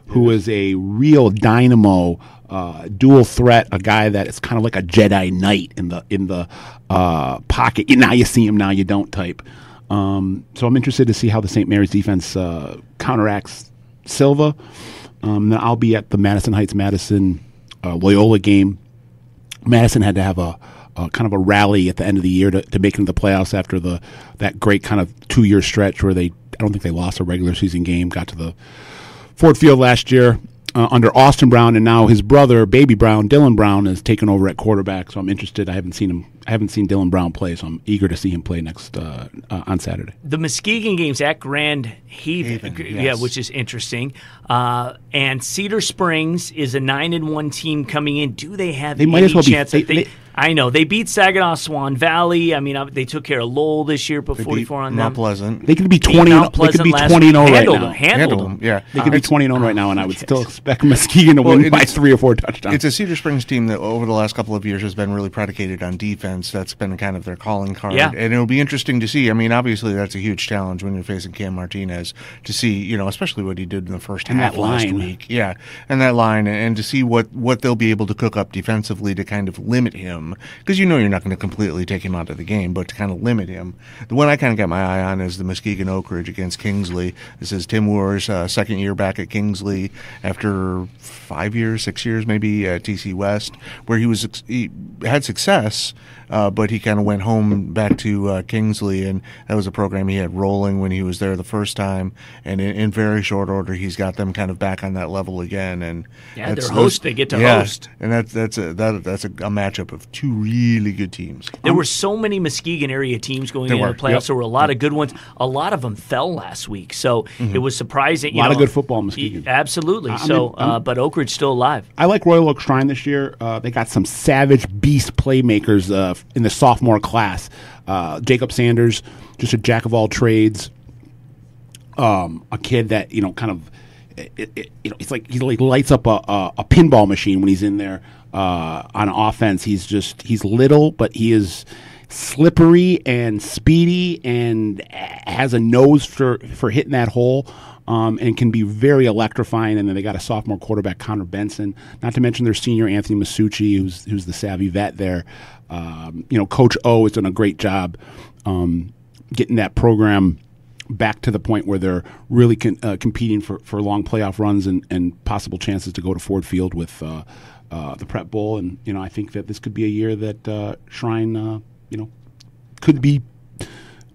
who is a real dynamo, uh, dual threat, a guy that is kind of like a Jedi Knight in the in the uh, pocket. Now you see him, now you don't type. Um, so I'm interested to see how the St. Mary's defense uh, counteracts Silva. Um, then I'll be at the Madison Heights Madison uh, Loyola game. Madison had to have a, a kind of a rally at the end of the year to, to make it into the playoffs after the that great kind of two year stretch where they I don't think they lost a regular season game, got to the Ford Field last year uh, under Austin Brown, and now his brother, Baby Brown, Dylan Brown, is taken over at quarterback. So I'm interested. I haven't seen him. I haven't seen Dylan Brown play, so I'm eager to see him play next uh, uh, on Saturday. The Muskegon game's at Grand Haven, Haven, yeah, which is interesting. Uh, and Cedar Springs is a nine and one team coming in. Do they have They might any as well be- chance that they- they, they- I know they beat Saginaw Swan Valley. I mean, uh, they took care of Lowell this year, put They forty beat four on Mount them. Pleasant. They could be twenty. Mount They could be Pleasant last twenty and week. zero right Handled now. them, handled Handled them. them, yeah. They could be twenty and zero right now, and I would <laughs> still expect Muskegon to Well, win by three or four touchdowns. It's a Cedar Springs team that over the last couple of years has been really predicated on defense. That's been kind of their calling card. Yeah. And it'll be interesting to see. I mean, obviously that's a huge challenge when you're facing Cam Martinez to see, you know, especially what he did in the first And half that last line. week. Yeah. And that line and to see what what they'll be able to cook up defensively to kind of limit him because you know you're not going to completely take him out of the game, but to kind of limit him. The one I kind of got my eye on is the Muskegon Oak Ridge against Kingsley. This is Tim Moore's uh, second year back at Kingsley after five years, six years maybe at TC West, where he was he had success uh, but he kind of went home back to uh, Kingsley, and that was a program he had rolling when he was there the first time. And in, in very short order, he's got them kind of back on that level again. And yeah, they're host. They get to yeah, host, and that's that's a that, that's a, a, matchup of two really good teams. There um, were so many Muskegon area teams going into the playoffs. Yep. There were a lot of good ones. A lot of them fell last week, so mm-hmm. it was surprising. a lot know, of good football, Muskegon. Absolutely. so, uh, but Oak Ridge still alive. I like Royal Oak Shrine this year. Uh, they got some savage beast playmakers uh, in the sophomore class. Uh, Jacob Sanders, just a jack of all trades. Um, a kid that you know, kind of, it, it, you know, it's like he like lights up a, a, a pinball machine when he's in there uh, on offense. He's just he's little, but he is slippery and speedy and has a nose for for hitting that hole. Um, and can be very electrifying. And then they got a sophomore quarterback, Connor Benson. Not to mention their senior Anthony Masucci, who's who's the savvy vet there. Um, you know, Coach O has done a great job um, getting that program back to the point where they're really con- uh, competing for, for long playoff runs and, and possible chances to go to Ford Field with uh, uh, the Prep Bowl. And you know, I think that this could be a year that uh, Shrine, uh, you know, could be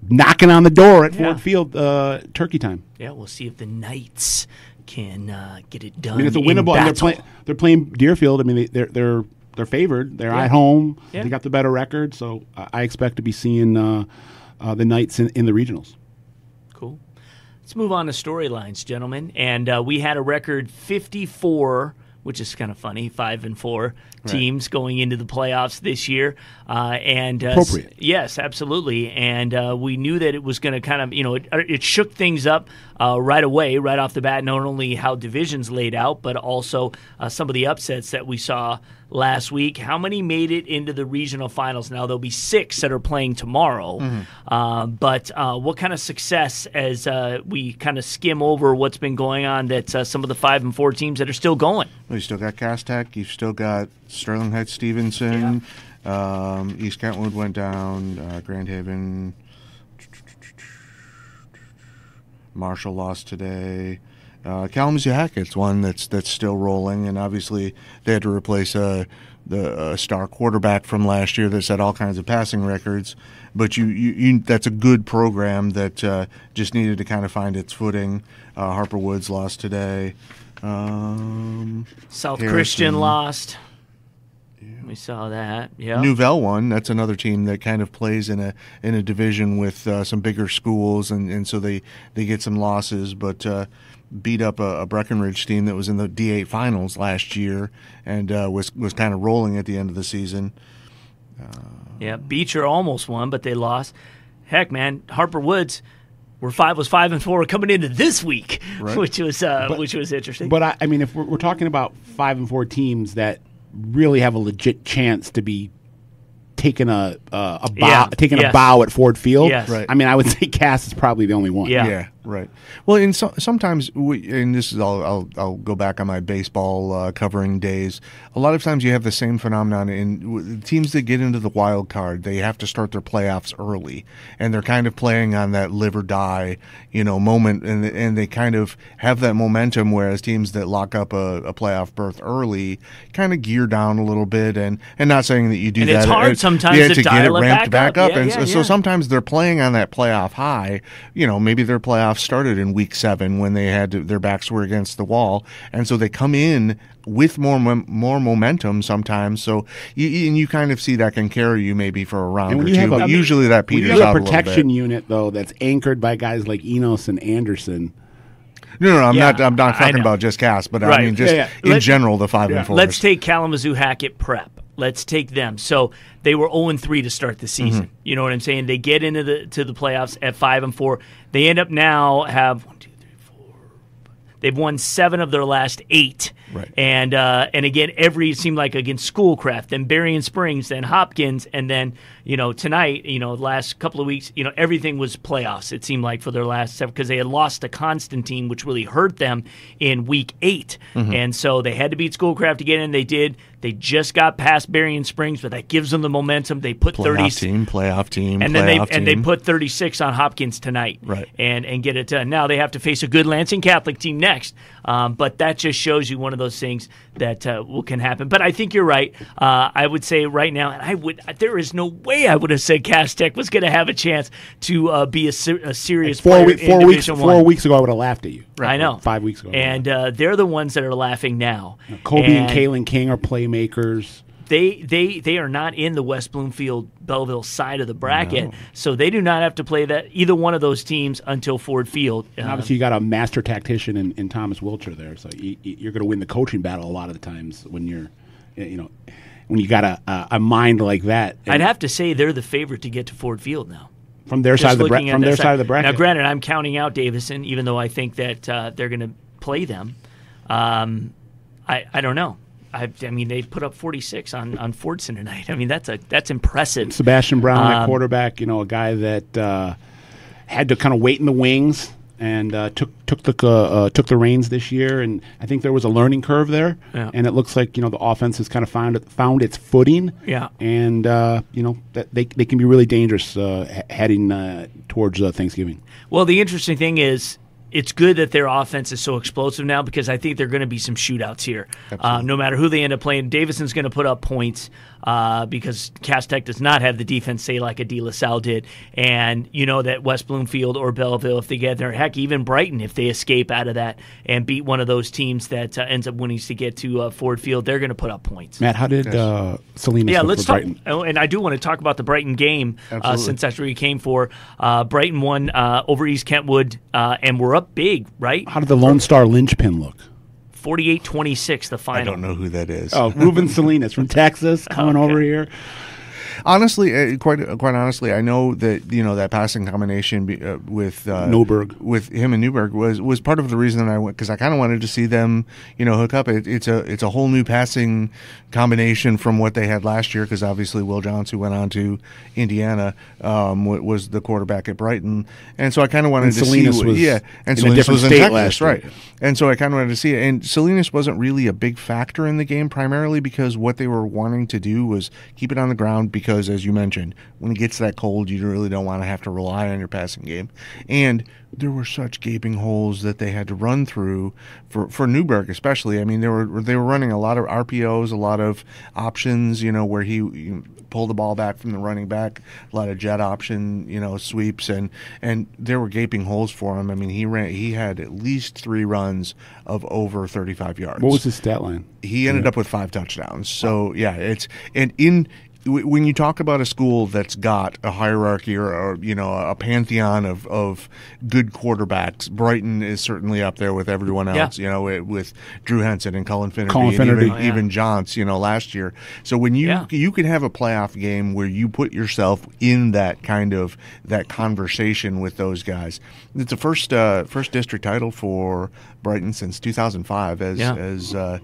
knocking on the door at yeah. Ford Field uh, turkey time. Yeah, we'll see if the Knights can get it done. I mean, it's a winnable. They're, play, they're playing Deerfield. I mean, they, they're they're they're favored. They're yeah. at home. Yeah. They got the better record, so I expect to be seeing uh, uh, the Knights in, in, the regionals. Cool. Let's move on to storylines, gentlemen. And uh, we had a record 54 which is kind of funny. Five and four right. teams going into the playoffs this year, uh, and uh, appropriate. Yes, absolutely. And uh, we knew that it was going to kind of, you know, it, it shook things up uh, right away, right off the bat. Not only how divisions laid out, but also uh, some of the upsets that we saw last week. How many made it into the regional finals? Now there'll be six that are playing tomorrow. Mm-hmm. Uh, but uh, what kind of success as uh, we kind of skim over what's been going on? That uh, some of the five and four teams that are still going. Well, you still got Cass Tech. You've still got Sterling Heights Stevenson. Yeah. Um, East Kentwood went down. Uh, Grand Haven. Marshall lost today. Uh, Kalamazoo Hackett's one that's that's still rolling, and obviously they had to replace uh, the uh, star quarterback from last year that set all kinds of passing records. But you, you, you that's a good program that uh, just needed to kind of find its footing. Uh, Harper Woods lost today. Um, South Harrison. Christian lost. We saw that. Yeah. Nouvel one. That's another team that kind of plays in a in a division with uh, some bigger schools, and, and so they, they get some losses. But uh, beat up a, a, Breckenridge team that was in the D8 finals last year and uh, was was kind of rolling at the end of the season. Uh, yeah, Beecher almost won, but they lost. Heck, man, Harper Woods were five was five and four coming into this week, right. <laughs> which was uh, but, which was interesting. But I, I mean, if we're, we're talking about five and four teams that really have a legit chance to be taking a uh, a bow, yeah. taking yes. a bow at Ford Field. Yes. Right. I mean, I would <laughs> say Cass is probably the only one. Yeah. yeah. Right. Well, and so, sometimes, we, and this is I'll, I'll, I'll go back on my baseball uh, covering days. A lot of times you have the same phenomenon in teams that get into the wild card. They have to start their playoffs early, and they're kind of playing on that live or die, you know, moment, and and they kind of have that momentum. Whereas teams that lock up a, a playoff berth early kind of gear down a little bit, and and not saying that you do and that. And it's hard uh, sometimes yeah, to, to get it ramped back, back up, up. and yeah, so, yeah. so sometimes they're playing on that playoff high. You know, maybe their playoff playoffs started in week seven when they had to, their backs were against the wall, and so they come in with more more momentum sometimes. So you, and you kind of see that can carry you maybe for a round or two, but I mean, usually that peters you have out a protection unit though that's anchored by guys like Enos and Anderson. No, no, no I'm yeah, not. I'm not talking about just Cass, but right. I mean just yeah, yeah. in general the five and four. Let's take Kalamazoo Hackett Prep. Let's take them. So they were 0 3 to start the season. Mm-hmm. You know what I'm saying? They get into the to the playoffs at five and four. They end up now have one, two, three, four. They've won seven of their last eight. Right. And uh, and again, every it seemed like against Schoolcraft, then Berrien Springs, then Hopkins, and then you know tonight, you know, last couple of weeks, you know, everything was playoffs. It seemed like for their last seven because they had lost to Constantine, which really hurt them in week 8 mm-hmm. and so they had to beat Schoolcraft again, and they did. They just got past Berrien Springs, but that gives them the momentum. They put Playoff 30 team, playoff team, and then they playoff and they put 36 on Hopkins tonight, Right. And and get it done. Now they have to face a good Lansing Catholic team next, um, but that just shows you one of those things that uh, will can happen. But I think you're right. Uh, I would say right now, and I would there is no way I would have said Cass Tech was going to have a chance to uh, be a, ser- a serious Four, player week, four weeks. Division Four One. weeks ago, I would have laughed at you. I know. Five weeks ago. and uh, they're the ones that are laughing now. Kobe and, And Kalen King are playmakers. They they they are not in the West Bloomfield Belleville side of the bracket, so they do not have to play that either one of those teams until Ford Field. And Um, obviously, you got a master tactician in, in Thomas Wilcher there, so you, you're going to win the coaching battle a lot of the times when you're, you know, when you got a, a, mind like that. I'd have to say they're the favorite to get to Ford Field now. from their Just side of the bra- from their side of the bracket. Now, granted, I'm counting out Davison, even though I think that uh, they're going to play them. Um, I I don't know. I, I mean, they put up 46 on on Fordson tonight. <laughs> I mean, that's a that's impressive. Sebastian Brown, that Um, quarterback, you know, a guy that uh, had to kind of wait in the wings and uh, took took the uh, uh, took the reins this year. And I think there was a learning curve there. Yeah. And it looks like you know the offense has kind of found it, found its footing. Yeah. And uh, you know that they they can be really dangerous uh, heading uh, towards uh, Thanksgiving. Well, the interesting thing is, it's good that their offense is so explosive now because I think there are going to be some shootouts here. Uh, no matter who they end up playing, Davison's going to put up points uh, because Cass Tech does not have the defense, say, like a De La Salle did. And you know that West Bloomfield or Belleville, if they get there, heck, even Brighton, if they escape out of that and beat one of those teams that uh, ends up winning to get to uh, Ford Field, they're going to put up points. Matt, how did uh, Salinas Yeah, look let's for talk. Brighton? oh, And I do want to talk about the Brighton game uh, since that's where you came for. Uh, Brighton won uh, over East Kentwood, uh, and we're up big, right? How did the Lone Star linchpin look? 48 26, the final. I don't know who that is. Oh, Ruben Salinas from <laughs> Texas coming over here. Honestly, uh, quite quite honestly, I know that you know that passing combination be, uh, with uh, Newberg. with him and Newberg was was part of the reason that I went because I kind of wanted to see them you know hook up. It, it's a it's a whole new passing combination from what they had last year because obviously Will Johns, who went on to Indiana, um, wa- was the quarterback at Brighton, and so I kind of wanted And to Salinas see was yeah, and in Salinas different was in state Texas, last year. right? And so I kind of wanted to see it. And Salinas wasn't really a big factor in the game, primarily because what they were wanting to do was keep it on the ground. Because, as you mentioned, when it gets that cold, you really don't want to have to rely on your passing game. And there were such gaping holes that they had to run through for, for Newberg, especially. I mean, they were they were running a lot of RPOs, a lot of options. You know, where he you pull the ball back from the running back, a lot of jet option, you know, sweeps, and and there were gaping holes for him. I mean, he ran, he had at least three runs of over 35 yards. What was his stat line? He ended up with five touchdowns. So yeah, it's and in when you talk about a school that's got a hierarchy or, or you know a pantheon of, of good quarterbacks, Brighton is certainly up there with everyone Yeah. else. You know, it, with Drew Henson and Cullen Finnerty, Cullen and Finnerty. even, Oh, yeah. even Johns, you know, last year. So when you Yeah. you can have a playoff game where you put yourself in that kind of that conversation with those guys. It's the first uh, first district title for Brighton since 2005, as Yeah. as uh,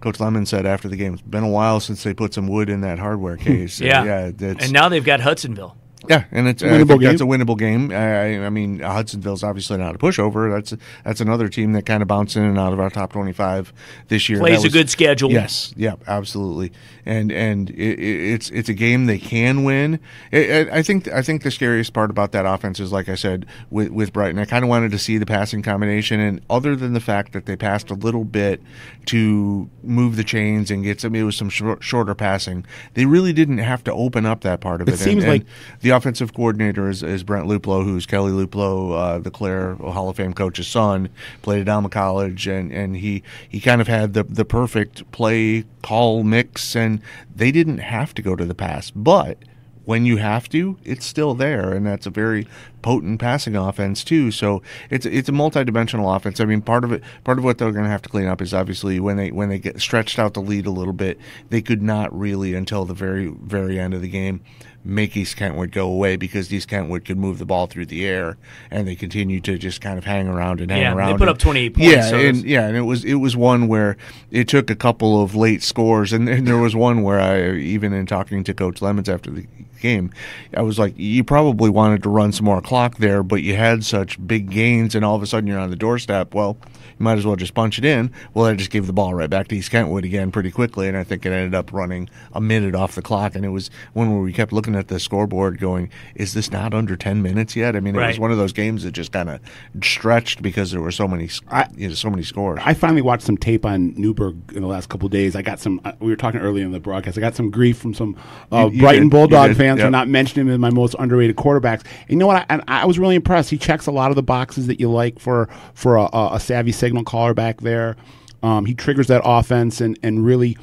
Coach Lemon said after the game. It's been a while since they put some wood in that hardware <laughs> case. Yeah. yeah, And now they've got Hudsonville. Yeah, and it's uh, I Winnable think that's a winnable game. I, I mean, Hudsonville's obviously not a pushover. That's that's another team that kind of bounced in and out of our top twenty-five this year. Plays That a good schedule. Yes, yeah, absolutely. And and it, it, it's it's a game they can win. I I I think I think the scariest part about that offense is, like I said, with with Brighton. I kind of wanted to see the passing combination, and other than the fact that they passed a little bit to move the chains and get some, it was some short, shorter passing. They really didn't have to open up that part of It it. seems and, like- and the offensive coordinator is, is Brent Luplo, who's Kelly Luplo, uh, the Clare Hall of Fame coach's son, played at Alma College, and, and he, he kind of had the, the perfect play call mix, and they didn't have to go to the pass. But when you have to, it's still there, and that's a very potent passing offense too. So it's it's a multi-dimensional offense. I mean, part of it, part of what they're going to have to clean up is obviously when they when they get stretched out the lead a little bit, they could not really until the very very end of the game make East Kentwood go away because East Kentwood could move the ball through the air, and they continued to just kind of hang around and hang around. Yeah, they put and- up 28 points, Yeah, so and it's- yeah, and it was it was one where it took a couple of late scores, and, and there was one where I even in talking to Coach Lemons after the game, I was like, you probably wanted to run some more clock there, but you had such big gains, and all of a sudden you're on the doorstep. Well, you might as well just punch it in. Well, I just gave the ball right back to East Kentwood again pretty quickly, and I think it ended up running a minute off the clock, and it was one where we kept looking at the scoreboard, going, "Is this not under ten minutes yet?" I mean, it was one of those games that just kind of stretched because there were so many, you know, so many scores. I finally watched some tape on Newberg in the last couple of days. I got some. Uh, we were talking earlier in the broadcast. I got some grief from some uh, You- you Brighton did. Bulldog fans for Yep. not mentioning him as my most underrated quarterbacks. And you know what? I, I was really impressed. He checks a lot of the boxes that you like for for a, a a savvy signal caller back there. Um, he triggers that offense and and really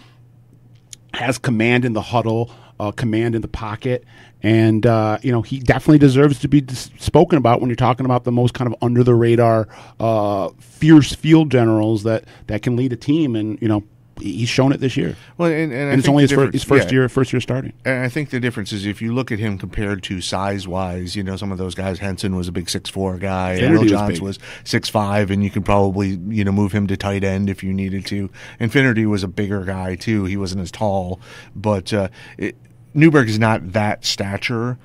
has command in the huddle, uh, command in the pocket, and uh, you know he definitely deserves to be dis- spoken about when you're talking about the most kind of under the radar, uh, fierce field generals that that can lead a team, and you know he's shown it this year. Well, and, and, I it's only his, fir- his first yeah. year, first year starting. And I think the difference is if you look at him compared to size wise, you know, some of those guys, Henson was a big six four guy, and Finnerty was Johns big. was six five, and you could probably you know move him to tight end if you needed to. Finnerty was a bigger guy too. He wasn't as tall, but uh, it, Newberg is not that stature.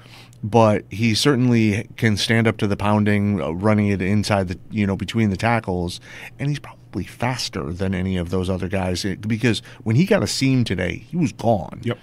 But he certainly can stand up to the pounding, uh, running it inside the you know between the tackles, and he's probably faster than any of those other guys because when he got a seam today, he was gone Yep.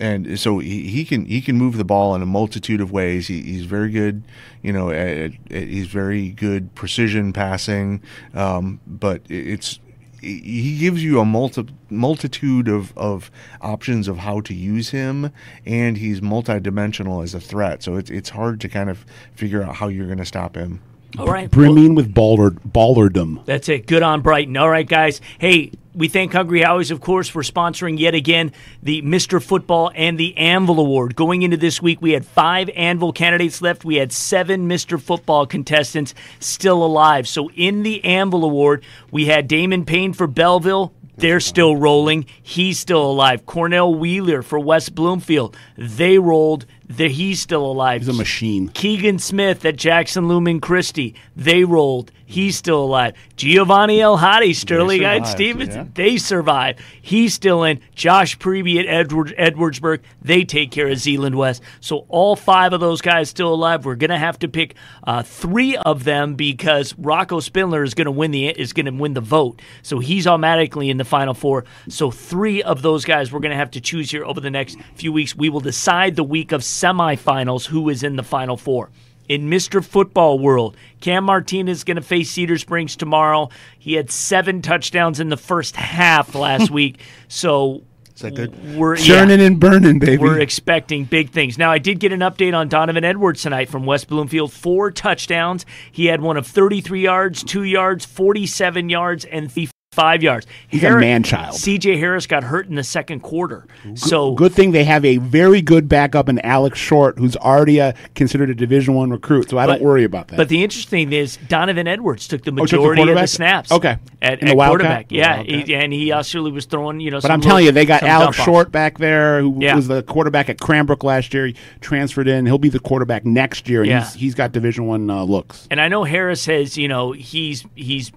and so he, he can he can move the ball in a multitude of ways. He, he's very good, you know. At, at- he's very good precision passing, um, but it's he- he gives you a multi, multitude of, of options of how to use him, and he's multidimensional as a threat. So it's it's hard to kind of figure out how you're going to stop him. All right. Brimming with baller, ballerdom. That's it. Good on Brighton. All right, guys. Hey, we thank Hungry Howies, of course, for sponsoring yet again the Mr. Football and the Anvil Award. Going into this week, we had five Anvil candidates left. We had seven Mr. Football contestants still alive. So in the Anvil Award, we had Damon Payne for Belleville. They're still rolling. He's still alive. Cornell Wheeler for West Bloomfield. They rolled. They're, he's still alive. He's a machine. Keegan Smith at Jackson Lumen Christi. They rolled. He's still alive. Giovanni El Hadi, Sterling survived, Stevenson. yeah. They survive. He's still in. Josh Priebe at Edward, Edwardsburg. They take care of Zeeland West. So all five of those guys still alive. We're gonna have to pick uh, three of them because Rocco Spindler is gonna win the is gonna win the vote. So he's automatically in the final four. So three of those guys we're gonna have to choose here over the next few weeks. We will decide the week of semifinals who is in the final four in Mr. Football World. Cam Martinez is going to face Cedar Springs tomorrow. He had seven touchdowns in the first half last <laughs> week. So Is that good? we're Churning yeah, and burning, baby. we're expecting big things. Now, I did get an update on Donovan Edwards tonight from West Bloomfield. Four touchdowns. He had one of 33 yards, two yards, 47 yards, and the five yards. He's a man-child. CJ Harris got hurt in the second quarter. So good thing they have a very good backup in Alex Short, who's already a, considered a Division One recruit. So I But- don't worry about that. But the interesting thing is Donovan Edwards took the Oh, took the majority of the snaps. Okay. at, In the at quarterback. Yeah, he, and he actually was throwing. You know, But I'm telling you, they got Alex. Short back there, who Yeah. was the quarterback at Cranbrook last year. He transferred in. He'll be the quarterback next year, and Yeah. he's, he's got Division One uh, looks. And I know Harris has, you know, he's he's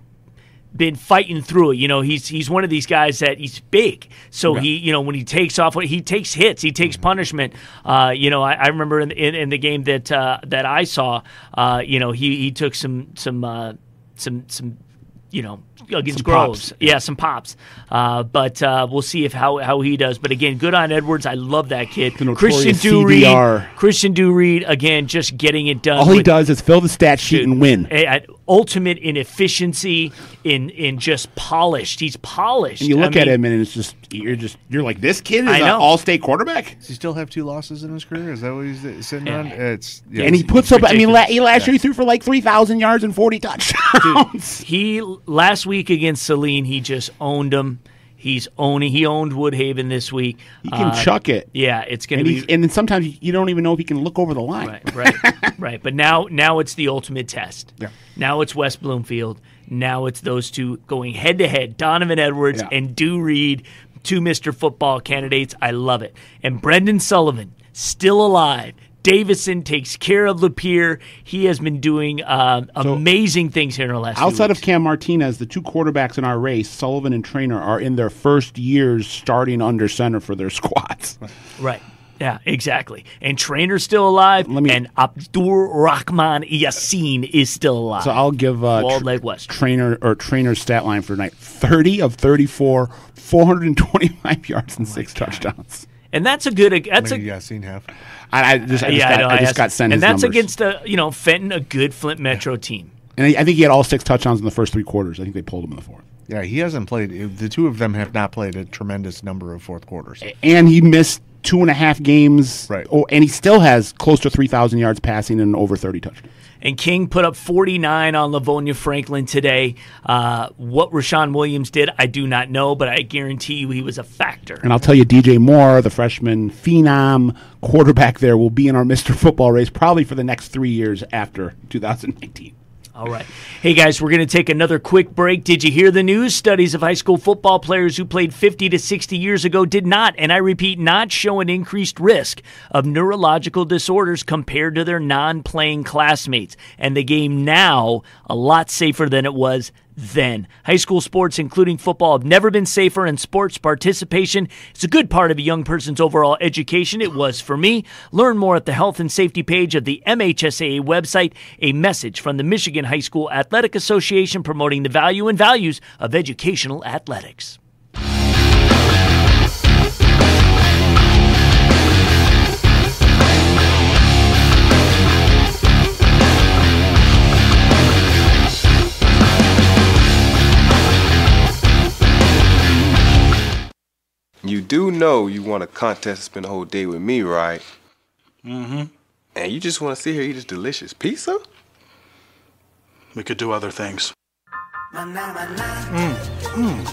been fighting through it. You know, he's he's one of these guys that he's big. So Yeah. he, you know, when he takes off, he takes hits, he takes punishment. Uh, you know, I, I remember in, in in the game that uh, that I saw, uh, you know, he he took some some uh, some some. You know, against Some Groves, pops. yeah, some pops. Uh, but uh, we'll see if how, how he does. But again, good on Edwards. I love that kid. The Christian notorious Do Reed, Christian Do Reed, again, just getting it done. All he with- does is fill the stat sheet and win. a- a- ultimate in efficiency, in in just polished. He's polished. And you look I at mean, him, and it's just you're just you're like, this kid is an all-state quarterback. Does he still have two losses in his career? Is that what he's uh, sitting Yeah. on? It's yeah, and he it's- puts up. I mean, he last year he threw for like three thousand yards and forty touchdowns. He last week against Saline, he just owned him. He's owning. He owned Woodhaven this week. He can Uh, chuck it. Yeah, it's going to be and then sometimes you don't even know if he can look over the line. right, right, <laughs> right. But now, now it's the ultimate test. Yeah. Now it's West Bloomfield. Now it's those two going head to head. Donovan Edwards Yeah. and Do Reed, two Mr. Football candidates. I love it. And Brendan Sullivan, still alive. Davison takes care of Lapeer. He has been doing uh, amazing things here in the last. few Outside weeks. of Cam Martinez, the two quarterbacks in our race, Sullivan and Trainer, are in their first years starting under center for their <laughs> squads. Right. Yeah, exactly. And Trainer's still alive, Let me, and Abdur Rahman Yassin is still alive. So I'll give uh, Walled tr- Lake West. Trainer or Trainer's stat line for tonight: thirty of thirty-four, four hundred and twenty-five <laughs> yards and six touchdowns. And that's a good. That's a yeah, seen half. I, I just, I just yeah, got, I, I just asked- got sent and his that's numbers. against a you know Fenton, a good Flint Metro team. and I, I think he had all six touchdowns in the first three quarters. I think they pulled him in the fourth. Yeah, he hasn't played. The two of them have not played a tremendous number of fourth quarters. and he missed two and a half games. Right. Oh, and he still has close to three thousand yards passing and over thirty touchdowns. And King put up 49 on Livonia Franklin today. Uh, what Rashawn Williams did, I do not know, but I guarantee you he was a factor. And I'll tell you, DJ Moore, the freshman phenom quarterback there, will be in our Mr. Football race probably for the next three years after 2019. All right. Hey, guys, we're going to take another quick break. Did you hear the news? Studies of high school football players who played 50 to 60 years ago did not, and I repeat, not show an increased risk of neurological disorders compared to their non playing classmates. And the game now, a lot safer than it was then. High school sports, including football, have never been safer, and sports participation is a good part of a young person's overall education. It was for me. Learn more at the health and safety page of the MHSAA website. A message from the Michigan High School Athletic Association promoting the value and values of educational athletics. You do know you want a contest to spend the whole day with me, right? Mm-hmm. And you just want to sit here eat this delicious pizza? We could do other things. Mm. Mm.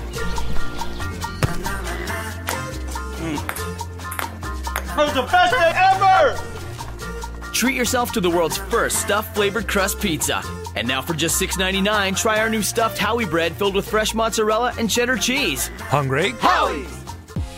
Mm. That was the best day ever! Treat yourself to the world's first stuffed flavored crust pizza. And now for just $6.99, try our new stuffed Howie bread filled with fresh mozzarella and cheddar cheese. Hungry? Howie!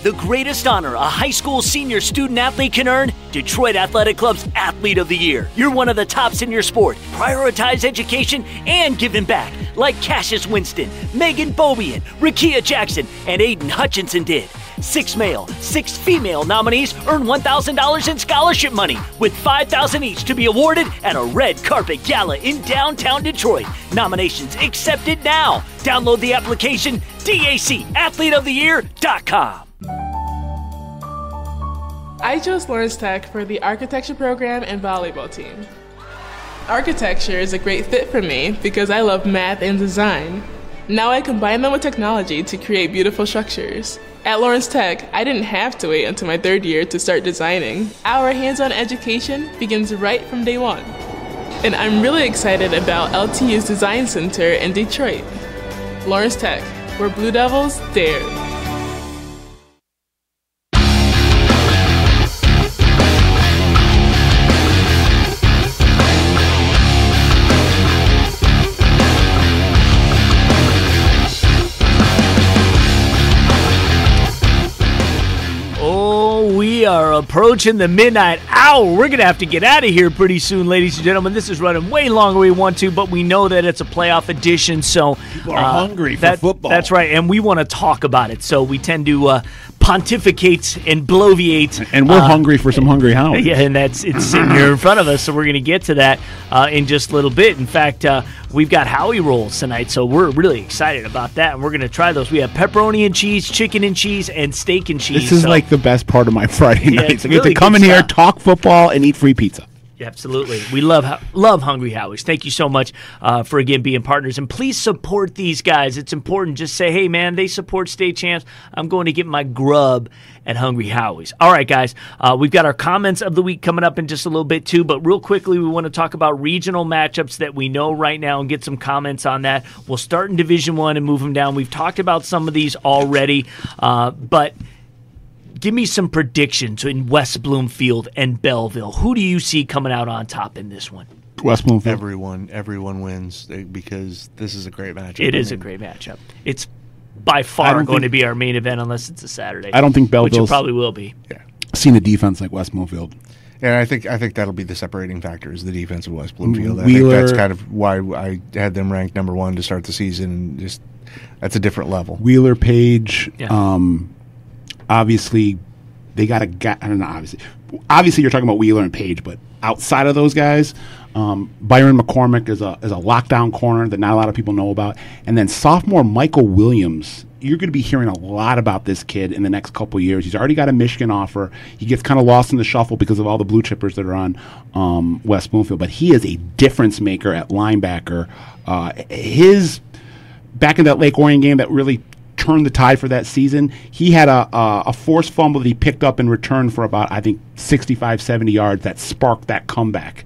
The greatest honor a high school senior student athlete can earn Detroit Athletic Club's Athlete of the Year. You're one of the tops in your sport. Prioritize education and giving back, like Cassius Winston, Megan Bobian, Rickea Jackson, and Aidan Hutchinson did. Six male, six female nominees earn $1,000 in scholarship money, with 5,000 each to be awarded at a red carpet gala in downtown Detroit. Nominations accepted now. Download the application dacathleteoftheyear.com. I chose Lawrence Tech for the architecture program and volleyball team. Architecture is a great fit for me because I love math and design. Now I combine them with technology to create beautiful structures. At Lawrence Tech, I didn't have to wait until my third year to start designing. Our hands on education begins right from day one. And I'm really excited about LTU's Design Center in Detroit. Lawrence Tech, where Blue Devils dare. Approaching the midnight hour. We're going to have to get out of here pretty soon, ladies and gentlemen. This is running way longer than we want to, but we know that it's a playoff edition, so uh, People are hungry for that- football. That's right, and we want to talk about it, so we tend to uh, pontificate and bloviate. And we're uh, hungry for some hungry Howie. <laughs> Yeah, and that's it's sitting here in front of us, so we're going to get to that uh, in just a little bit. In fact, uh, we've got Howie rolls tonight, so we're really excited about that, and we're going to try those. We have pepperoni and cheese, chicken and cheese, and steak and cheese. This is so- like the best part of my <laughs> Friday Yeah, night. it's I get really to come in here, talk football, and eat free pizza. Yeah, Absolutely. We love love Hungry Howies. Thank you so much uh, for again being partners. And please support these guys. It's important. Just say, hey, man, they support state champs. I'm going to get my grub at Hungry Howies. All right, guys. Uh, we've got our comments of the week coming up in just a little bit, too. But real quickly, we want to talk about regional matchups that we know right now and get some comments on that. We'll start in Division One and move them down. We've talked about some of these already, uh, but give me some predictions in West Bloomfield and Belleville. Who do you see coming out on top in this one? West Bloomfield. Everyone, everyone wins eh, because this is a great matchup. It I is a great matchup. It's by far going think- to be our main event unless it's a Saturday. I don't think which probably will be. Yeah, seen a defense like West Bloomfield. And I think I think that'll be the separating factor is the defense of West Bloomfield. I think that's kind of why I had them ranked number one to start the season. Just that's a different level. Wheeler Page, Yeah. um, obviously they got a guy. I don't know. Obviously, obviously you're talking about Wheeler and Page, but outside of those guys, um, Byron McCormick is a is a lockdown corner that not a lot of people know about, and then sophomore Michael Williams. You're going to be hearing a lot about this kid in the next couple years. He's already got a Michigan offer. He gets kind of lost in the shuffle because of all the blue chippers that are on um, West Bloomfield, but he is a difference maker at linebacker. Uh, his back in that Lake Orion game that really turned the tide for that season, he had a, a, a forced fumble that he picked up in return for about, I think, 65, 70 yards that sparked that comeback.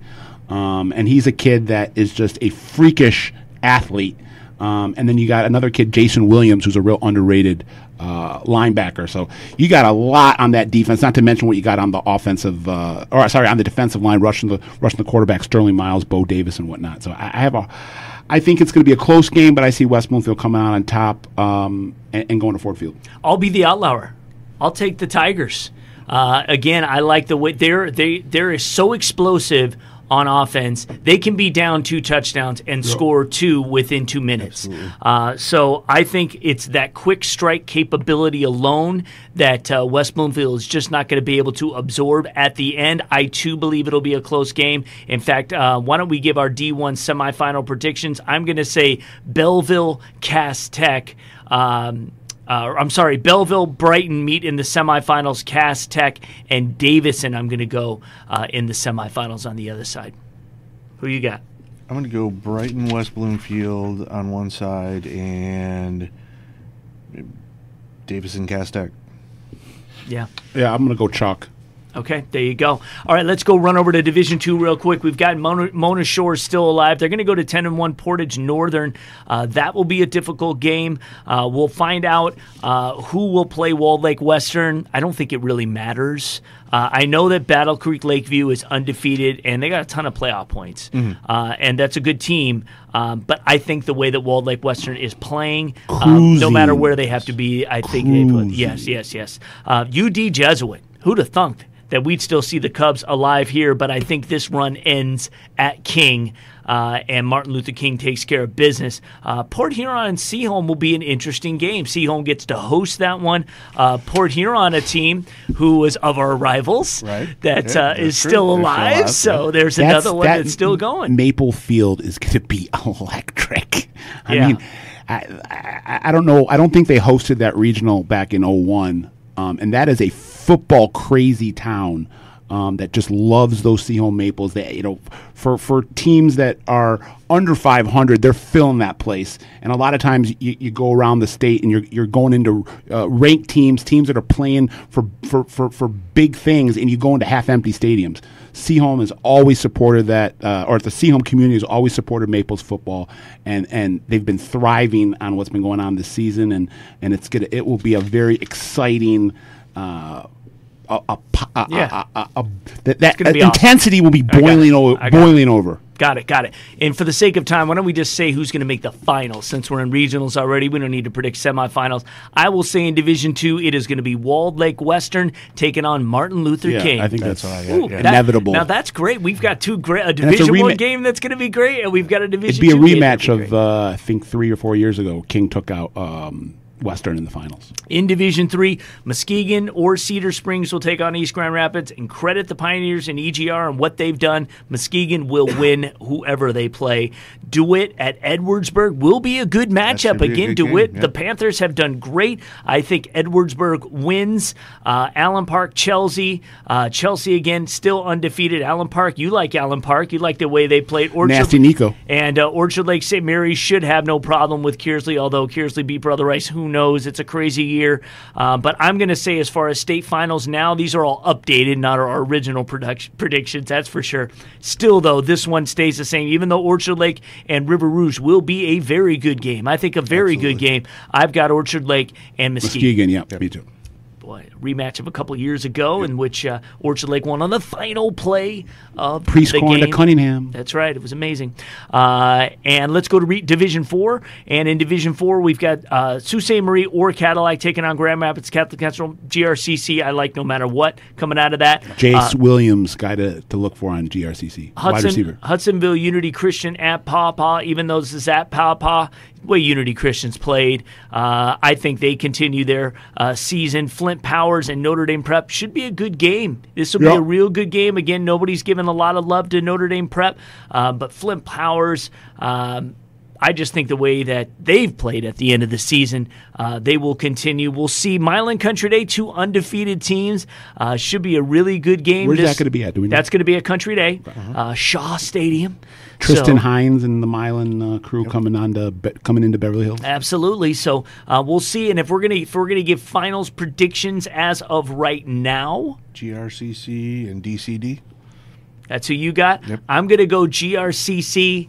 Um, and he's a kid that is just a freakish athlete. Um, and then you got another kid, Jason Williams, who's a real underrated uh, linebacker. So you got a lot on that defense. Not to mention what you got on the offensive, uh, or sorry, on the defensive line, rushing the rushing the quarterback, Sterling Miles, Bo Davis, and whatnot. So I, I have a, I think it's going to be a close game, but I see West Bloomfield coming out on top um, and, and going to Ford Field. I'll be the outlier. I'll take the Tigers. Uh, again, I like the way they're they they're so explosive on offense. They can be down two touchdowns and score two within two minutes. Uh, so I think it's that quick strike capability alone that uh, West Bloomfield is just not going to be able to absorb at the end. I too believe it'll be a close game. In fact, uh, why don't we give our D1 semifinal predictions? I'm going to say Belleville, Cass Tech. Um, uh, I'm sorry, Belleville, Brighton meet in the semifinals. Cass Tech and Davison. I'm going to go uh, in the semifinals on the other side. Who you got? I'm going to go Brighton West Bloomfield on one side and Davison Cass Tech. Yeah. Yeah, I'm going to go Chuck. Okay, there you go. All right, let's go run over to Division Two real quick. We've got Mona, Mona Shores still alive. They're going to go to ten and one Portage Northern. Uh, that will be a difficult game. Uh, we'll find out uh, who will play Walled Lake Western. I don't think it really matters. Uh, I know that Battle Creek Lakeview is undefeated and they got a ton of playoff points, Mm-hmm. uh, and that's a good team. Um, but I think the way that Walled Lake Western is playing, um, no matter where they have to be, I think they put yes, yes, yes. Uh, UD Jesuit. Who'd have thunk that we'd still see the Cubs alive here? But I think this run ends at King. Uh, and Martin Luther King takes care of business. Uh, Port Huron and Seaholm will be an interesting game. Seaholm gets to host that one. Uh, Port Huron, a team who was of our rivals, right? That Yeah, uh, is still They're still alive. alive, so yeah. there's That's- another one that that's still going. Maple Field is going to be <laughs> electric. I Yeah. mean, I, I, I don't know. I don't think they hosted that regional back in 01. Um, and that is a football crazy town um, that just loves those Seaholm Maples. That you know, for for teams that are under 500, they're filling that place. And a lot of times you, you go around the state and you're you're going into uh, ranked teams, teams that are playing for for, for for big things, and you go into half empty stadiums. Seaholm has always supported that, uh, or the Seaholm community has always supported Maples football, and, and they've been thriving on what's been going on this season, and, and it's gonna it will be a very exciting. Uh, a, a, a, Yeah. that, that gonna awesome. intensity will be boiling it. over, I got it. boiling over. Got it, got it. And for the sake of time, why don't we just say who's going to make the finals? Since we're in regionals already, we don't need to predict semifinals. I will say in Division Two, it is going to be Walled Lake Western taking on Martin Luther Yeah, King. I think that's- That's what I Ooh, got, yeah. that- Inevitable. Now that's great. We've got two great a it's a Division One game that's going to be great, and we've got a Division. It'd be a two rematch gonna of uh, I think three or four years ago. King took out um, Western in the finals. In Division Three, Muskegon or Cedar Springs will take on East Grand Rapids and credit the Pioneers and EGR and what they've done. Muskegon will <coughs> win whoever they play. DeWitt at Edwardsburg will be a good matchup. gonna be a Again, good DeWitt, the Panthers have done great. I think Edwardsburg wins. Uh, Allen Park, Chelsea. Uh, Chelsea again, still undefeated. Allen Park, you like Allen Park. You like the way they played. Orchard, Nasty Nico. and uh, Orchard Lake St. Mary's should have no problem with Kearsley, although Kearsley beat Brother Rice. Who knows? It's a crazy year. Uh, but I'm going to say, as far as state finals now, these are all updated, not our original production, predictions, that's for sure. Still, though, this one stays the same. Even though Orchard Lake and River Rouge will be a very good game, I think a very good game. I've got Orchard Lake and Muskegon. Muskegon, yeah, me too. boy, rematch of a couple years ago in which uh, Orchard Lake won on the final play of the Pre-scoring to. Cunningham. That's right. It was amazing. Uh, and let's go to re- Division Four. And in Division Four, we've got uh, Sault Ste. Marie or Cadillac taking on Grand Rapids Catholic Central. GRCC, I like no matter what coming out of that. Jace Uh, Williams, guy to, to look for on GRCC. Wide receiver. Hudsonville Unity Christian at Pawpaw, even though this is at Pawpaw, way Unity Christians played, uh, I think they continue their uh, season. Flint And Notre Dame Prep should be a good game. This will be a real good game. Again, nobody's given a lot of love to Notre Dame Prep, uh, but Flint Powers. Um, I just think the way that they've played at the end of the season, uh, they will continue. We'll see Milan Country Day, two undefeated teams. Uh, should be a really good game. Where's This- that going to be at? Do we know? That's going to be at Country Day, uh, Shaw Stadium. Tristan So- Hines and the Milan uh, crew coming on to Be- coming into Beverly Hills. Absolutely. So uh, we'll see. And if we're gonna if we're gonna give finals predictions as of right now, GRCC and DCD. that's who you got. I'm gonna go GRCC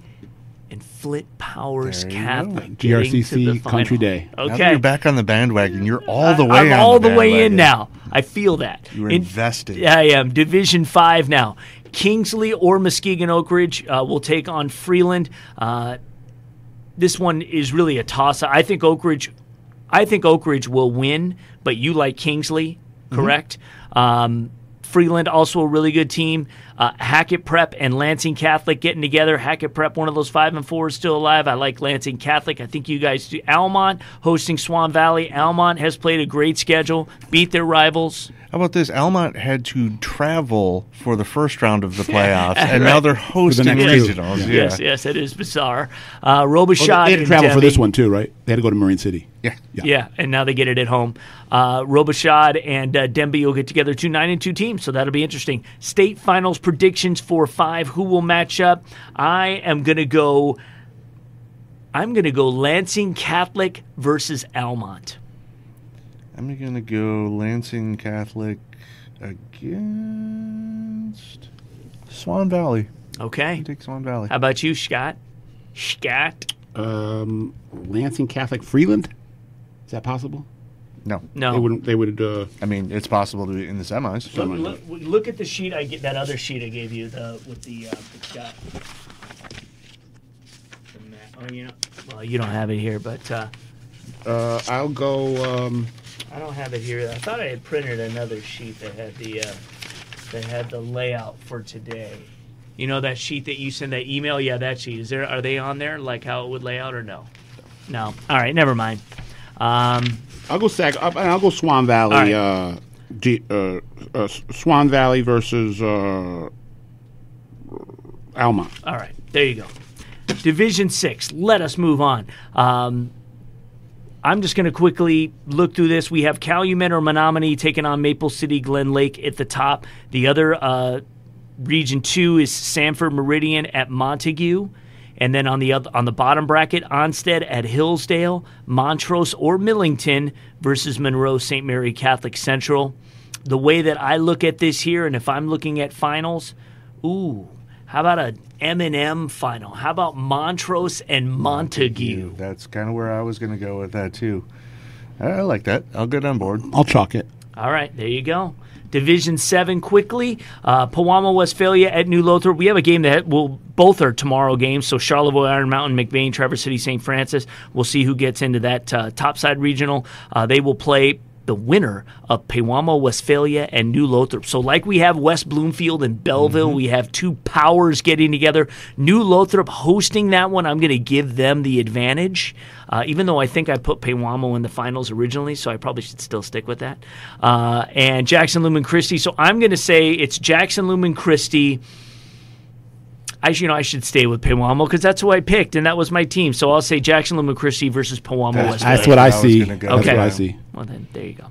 Flint Powers There Catholic. go. getting to GRCC Country final. Day. Now Okay. you're back on the bandwagon. You're all the way I'm on all the the, way in now. I feel that. You're In- invested. Yeah, I am. Division five now. Kingsley or Muskegon Oak Ridge uh, will take on Freeland. Uh, this one is really a toss. I think Oak Ridge. I think Oak Ridge will win, but you like Kingsley, correct? Um, Freeland also a really good team. Uh, Hackett Prep and Lansing Catholic getting together. Hackett Prep, one of those five and four, is still alive. I like Lansing Catholic. I think you guys do. Almont hosting Swan Valley. Almont has played a great schedule, beat their rivals. How about this? Almont had to travel for the first round of the <laughs> playoffs, and now they're hosting next two. regionals. Yeah. Yes, yes, it is bizarre. Uh, Oh, they- Robichaud they had to and travel for this one too, right? They had to go to Marine City. Yeah. Yeah. yeah and now they get it at home. Uh, Robichaud and uh, Denby will get together two nine and two teams, so that'll be interesting. State finals predictions for five. Who will match up? I am gonna go. I'm gonna go Lansing Catholic versus Almont. I'm going to go Lansing Catholic against Swan Valley. Okay. Take Swan Valley. How about you, Scott? Scott. Um, Lansing Catholic Freeland. Is that possible? No. No. They wouldn't. They would. Uh, I mean, it's possible to be in the semis. Look, look, look at the sheet I get. That other sheet I gave you, the with the uh, it's got. the map. Oh, you know, well, you don't have it here, but uh, uh, I'll go. Um, I don't have it here. I thought I had printed another sheet that had the uh, that had the layout for today. You know that sheet that you send that email? Yeah, that sheet. Is there? Are they on there? Like how it would lay out or no? No. All right, never mind. Um, I'll go Sag. I'll, I'll go Swan Valley. Uh, G, uh, uh, Swan Valley versus uh, Alma. All right, there you go. Division six. Let us move on. Um, I'm just going to quickly look through this. We have Calumet or Menominee taking on Maple City Glen Lake at the top. The other uh, region two is Sanford Meridian at Montague. And then on the other, on the bottom bracket, Onsted at Hillsdale, Montrose or Millington versus Monroe St. Mary Catholic Central. The way that I look at this here, and if I'm looking at finals, ooh, how about a M&M final? How about Montrose and Montague? That's kind of where I was going to go with that too. I like that. I'll get on board. I'll chalk it. All right, there you go. Division seven quickly. Uh, Westphalia at New Lothrop. We have a game that will both are tomorrow games. So Charlevoix, Iron Mountain, McBain, Traverse City, St. Francis. We'll see who gets into that uh, topside regional. Uh, they will play the winner of Pewamo, Westphalia, and New Lothrop. So, like we have West Bloomfield and Belleville, we have two powers getting together. New Lothrop hosting that one. I'm going to give them the advantage, uh, even though I think I put Pewamo in the finals originally, so I probably should still stick with that. Uh, and Jackson Lumen Christi. So, I'm going to say it's Jackson Lumen Christi. I should, you know, I should stay with Pewamo because that's who I picked, and that was my team. So I'll say Jackson Lumen Christi versus Pewamo. That's- Westphalia. that's what I I see. gonna go That's Okay. what I see. Well, then there you go.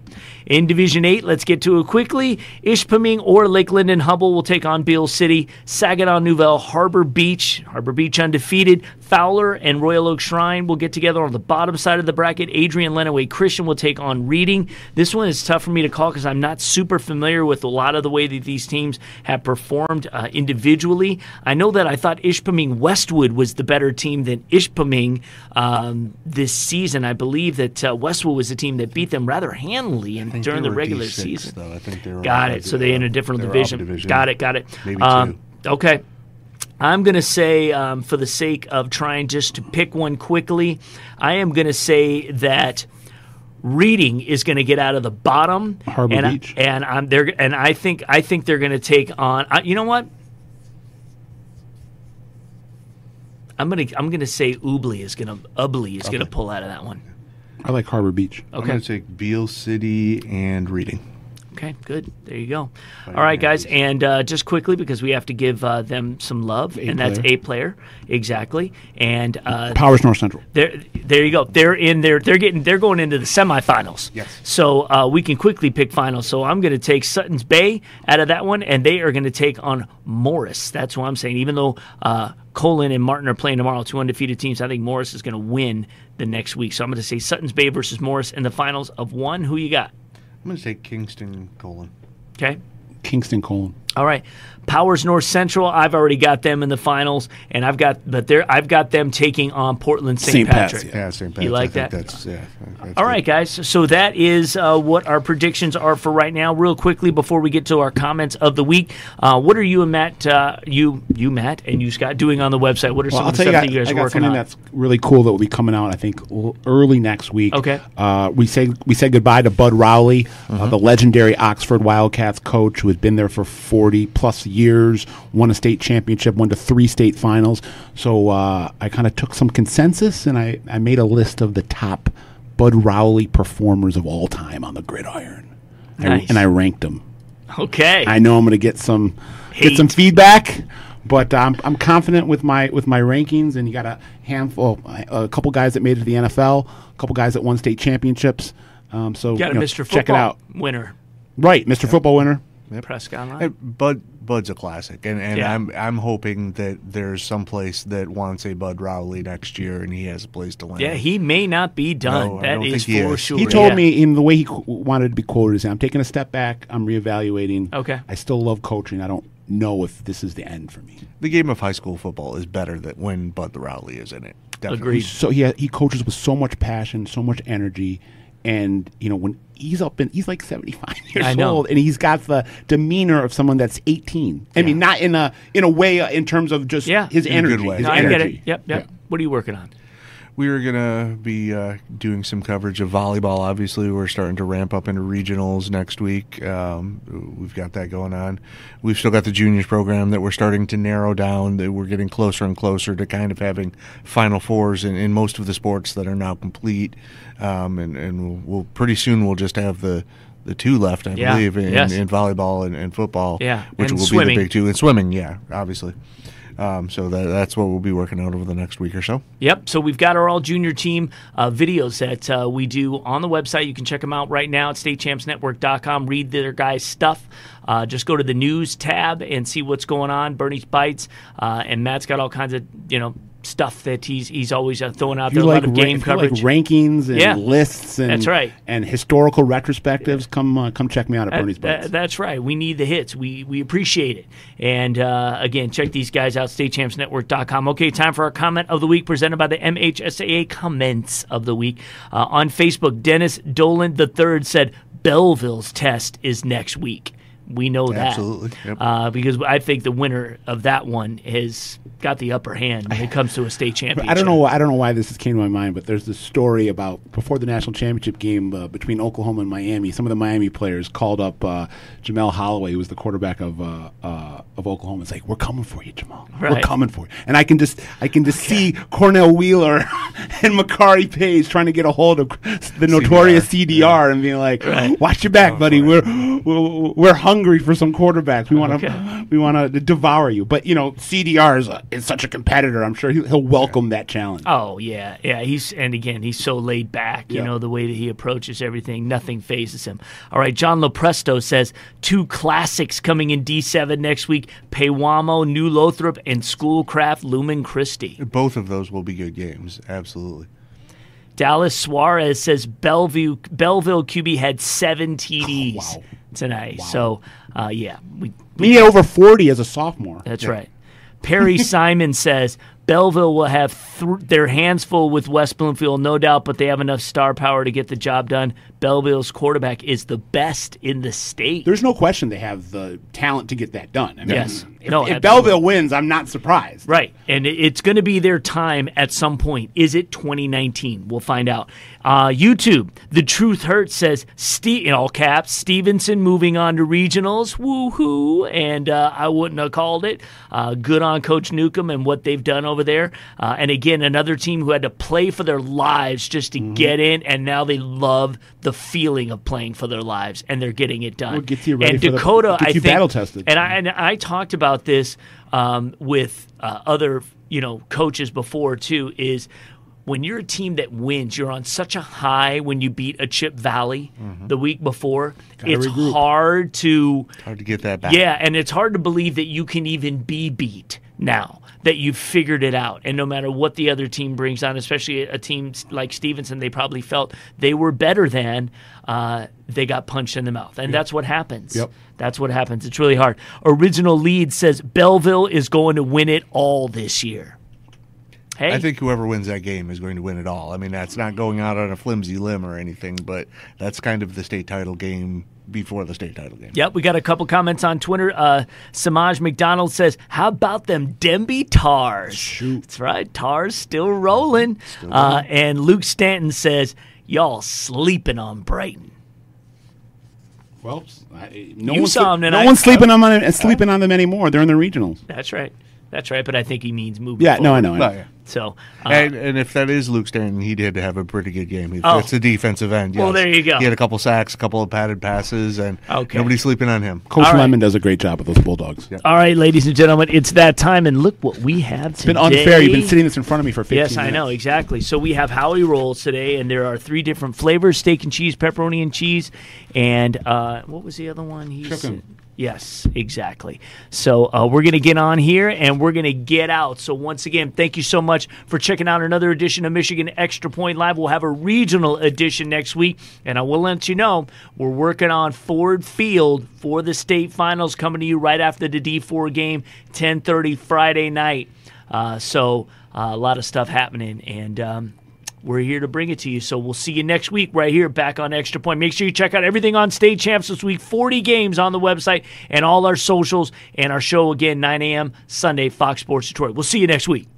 In Division Eight, let's get to it quickly. Ishpeming or Lakeland and Hubbell will take on Beale City. Saginaw, Nouvel, Harbor Beach. Harbor Beach undefeated. Fowler and Royal Oak Shrine will get together on the bottom side of the bracket. Adrian Lenawee Christian will take on Reading. This one is tough for me to call because I'm not super familiar with a lot of the way that these teams have performed uh, individually. I know that I thought Ishpeming Westwood was the better team than Ishpeming um, this season. I believe that uh, Westwood was the team that beat them rather handily and think during the regular D6, season. though. I think they were Got it. So they in a different they were up a division. division. Got it. Got it. Maybe Um, okay. I'm going to say, um, for the sake of trying just to pick one quickly, I am going to say that Reading is going to get out of the bottom, Harbor and I- and I'm there, and I think I think they're going to take on. Uh, you know what? I'm gonna I'm gonna say Ubly is gonna Ubly is gonna pull out of that one. I like Harbor Beach. I'm Okay. going to take Beale City and Reading. Okay, good. There you go. All right, guys, and uh, just quickly because we have to give uh, them some love, and that's player. a player exactly. And uh, Powers North Central. there, there you go. They're in there. They're getting. They're going into the semifinals. Yes. So uh, we can quickly pick finals. So I'm going to take Sutton's Bay out of that one, and they are going to take on Morris. That's what I'm saying. Even though uh, Colon and Martin are playing tomorrow, two undefeated teams, I think Morris is going to win the next week. So I'm going to say Sutton's Bay versus Morris in the finals of one. Who you got? I'm going to say Kingston Colon. Okay. Kingston Colon. All right, Powers North Central. I've already got them in the finals, and I've got but they're I've got them taking on Portland St. Pat's, Patrick. Yeah, St. Pat's. You like I think that? That's, yeah. that's All right, guys. So that is uh, what our predictions are for right now. Real quickly before we get to our comments of the week, uh, what are you and Matt, uh, you you Matt and you Scott doing on the website? What are Well, some I'll of the tell you, stuff I, that you guys I are got working something on? that's really cool that will be coming out. I think early next week. Okay. Uh, we say we said goodbye to Bud Rowley, uh, Mm-hmm. the legendary Oxford Wildcats coach who has been there for forty plus years, won a state championship, won to three state finals. So uh, I kind of took some consensus and I, I made a list of the top Bud Rowley performers of all time on the gridiron, I- and I ranked them. Okay. I know I'm going to get some Hate. get some feedback, but I'm I'm confident with my with my rankings. And you got a handful, a couple guys that made it to the NFL, a couple guys that won state championships. Um, so got a you know, Mr. Football check it out. winner, Right, Mr. Football winner. Prescott Online. Hey, Bud Bud's a classic, and, and Yeah. I'm I'm hoping that there's some place that wants a Bud Rowley next year, and he has a place to land. Yeah, he may not be done. No, I don't is think he for is. sure. He told Yeah. me in the way he qu- wanted to be quoted is, "I'm taking a step back. I'm reevaluating. Okay. I still love coaching. I don't know if this is the end for me." the game of high school football is better that when Bud the Rowley is in it. Definitely. Agreed. So he he coaches with so much passion, so much energy, and you know when he's up in he's like seventy five <laughs> years I know. old, and he's got the demeanor of someone that's eighteen. I mean, not in a in a way uh, in terms of just Yeah. his In a good energy. way. His No, I energy. get it. Yep, yep. What are you working on? We are gonna be uh, doing some coverage of volleyball. Obviously, we're starting to ramp up into regionals next week. Um, we've got that going on. We've still got the juniors program that we're starting to narrow down. That we're getting closer and closer to kind of having final fours in, in most of the sports that are now complete. Um, and and we'll pretty soon we'll just have the the two left, I Yeah. believe, in, Yes. in volleyball and, and football. Yeah. which And will swimming. be the big two. And swimming, yeah, obviously. Um, so that, that's what we'll be working out over the next week or so. Yep. So we've got our all junior team uh, videos that uh, we do on the website. You can check them out right now at statechampsnetwork.com. Read their guys' stuff. Uh, just go to the news tab and see what's going on. Bernie's bites, uh, and Matt's got all kinds of you know stuff that he's he's always uh, throwing out there. you a lot of ra- game if you like coverage. rankings and Yeah. lists and That's right. and historical retrospectives, come uh, come check me out at That- Bernie's that- Bites. that's right. We need the hits. We we appreciate it. And uh, again, check these guys out, statechampsnetwork.com. Okay, time for our comment of the week presented by the MHSAA comments of the week. Uh, on Facebook, Dennis Dolan III said Belleville's test is next week. We know that. Absolutely. Yep. Uh, because I think the winner of that one has got the upper hand when it comes to a state <laughs> championship. I don't know. I don't know why this just came to my mind, but there's this story about before the national championship game uh, between Oklahoma and Miami. Some of the Miami players called up uh, Jamelle Holieway, who was the quarterback of uh, uh, of Oklahoma. It's like we're coming for you, Jamal. We're coming for you. And I can just I can just see Cornell Wheeler <laughs> and Makari Paige trying to get a hold of the notorious CDR, and being like, "Watch your back, buddy. We're we're, we're hung hungry for some quarterbacks. We want to Okay. we want to devour you. But you know, CDR is, a, is such a competitor. I'm sure he'll, he'll welcome that challenge. Oh yeah, yeah. He's and again he's so laid back. You Yeah. know the way that he approaches everything, nothing phases him. All right, John Lopresto says two classics coming in D7 next week: Pewamo, New Lothrop, and Schoolcraft, Lumen Christi. Both of those will be good games. Absolutely. Dallas Suarez says Bellevue Belleville QB had seven TDs oh, tonight. So uh, yeah, we Me over 40 as a sophomore. That's right. Perry <laughs> Simon says Belleville will have th- their hands full with West Bloomfield, no doubt, but they have enough star power to get the job done. Belleville's quarterback is the best in the state. There's no question they have the talent to get that done. I mean, Yes. If, No, if. Belleville wins, I'm not surprised. Right. And it's going to be their time at some point. Is it 2019? We'll find out. Uh, YouTube, The Truth Hurts says, Ste- in all caps, Stevenson moving on to regionals. Woohoo. And uh, I wouldn't have called it. Uh, good on Coach Newcomb and what they've done over there. Uh, and again, another team who had to play for their lives just to Mm-hmm. get in. And now they love the feeling of playing for their lives. And they're getting it done. Well, gets you ready and for the- Dakota, gets I you think, battle-tested. And I, and I talked about this um, with uh, other you know coaches before too. Is when you're a team that wins, you're on such a high when you beat a Chip Valley the week before. Gotta it's regroup. hard to Hard to get that back. yeah, and it's hard to believe that you can even be beat now that you've figured it out. And no matter what the other team brings on, especially a team like Stevenson, they probably felt they were better than. Uh, they got punched in the mouth, and that's what happens. Yep. That's what happens. It's really hard. Original lead says Belleville is going to win it all this year. Hey, I think whoever wins that game is going to win it all. I mean, that's not going out on a flimsy limb or anything, but that's kind of the state title game before the state title game. Yep, we got a couple comments on Twitter. Uh, Samaj McDonald says, "How about them Denby Tars?" Shoot, that's right, Tars still rolling. uh, and Luke Stanton says, "Y'all sleeping on Brighton." Well, I, no You one's, saw him no tonight. one's sleeping on them, sleeping on them anymore. They're in the regionals. That's right, that's right. But I think he means moving. Yeah, no, I know, I know. Oh, yeah. So, uh, and, and if that is Luke Stanton, he did have a pretty good game. He- Oh. That's the defensive end. Well, there you go. He had a couple sacks, a couple of padded passes, and Okay. nobody's sleeping on him. Coach All right. Lemon does a great job with those Bulldogs. all right, ladies and gentlemen, it's that time, and look what we have It's been unfair. You've been sitting this in front of me for 15 Yes, I minutes. know exactly. So we have Howie rolls today, and there are three different flavors: steak and cheese, pepperoni and cheese, and uh, what was the other one? He Chicken. Yes, exactly. So uh, we're going to get on here and we're going to get out. So once again, thank you so much for checking out another edition of Michigan Extra Point Live. We'll have a regional edition next week, and I will let you know we're working on Ford Field for the state finals coming to you right after the D4 game, 10:30 Friday night. Uh, so uh, a lot of stuff happening, and um, we're here to bring it to you. So we'll see you next week right here back on Extra Point. Make sure you check out everything on State Champs this week. 40 games on the website and all our socials and our show again 9 a.m. Sunday Fox Sports Detroit. We'll see you next week.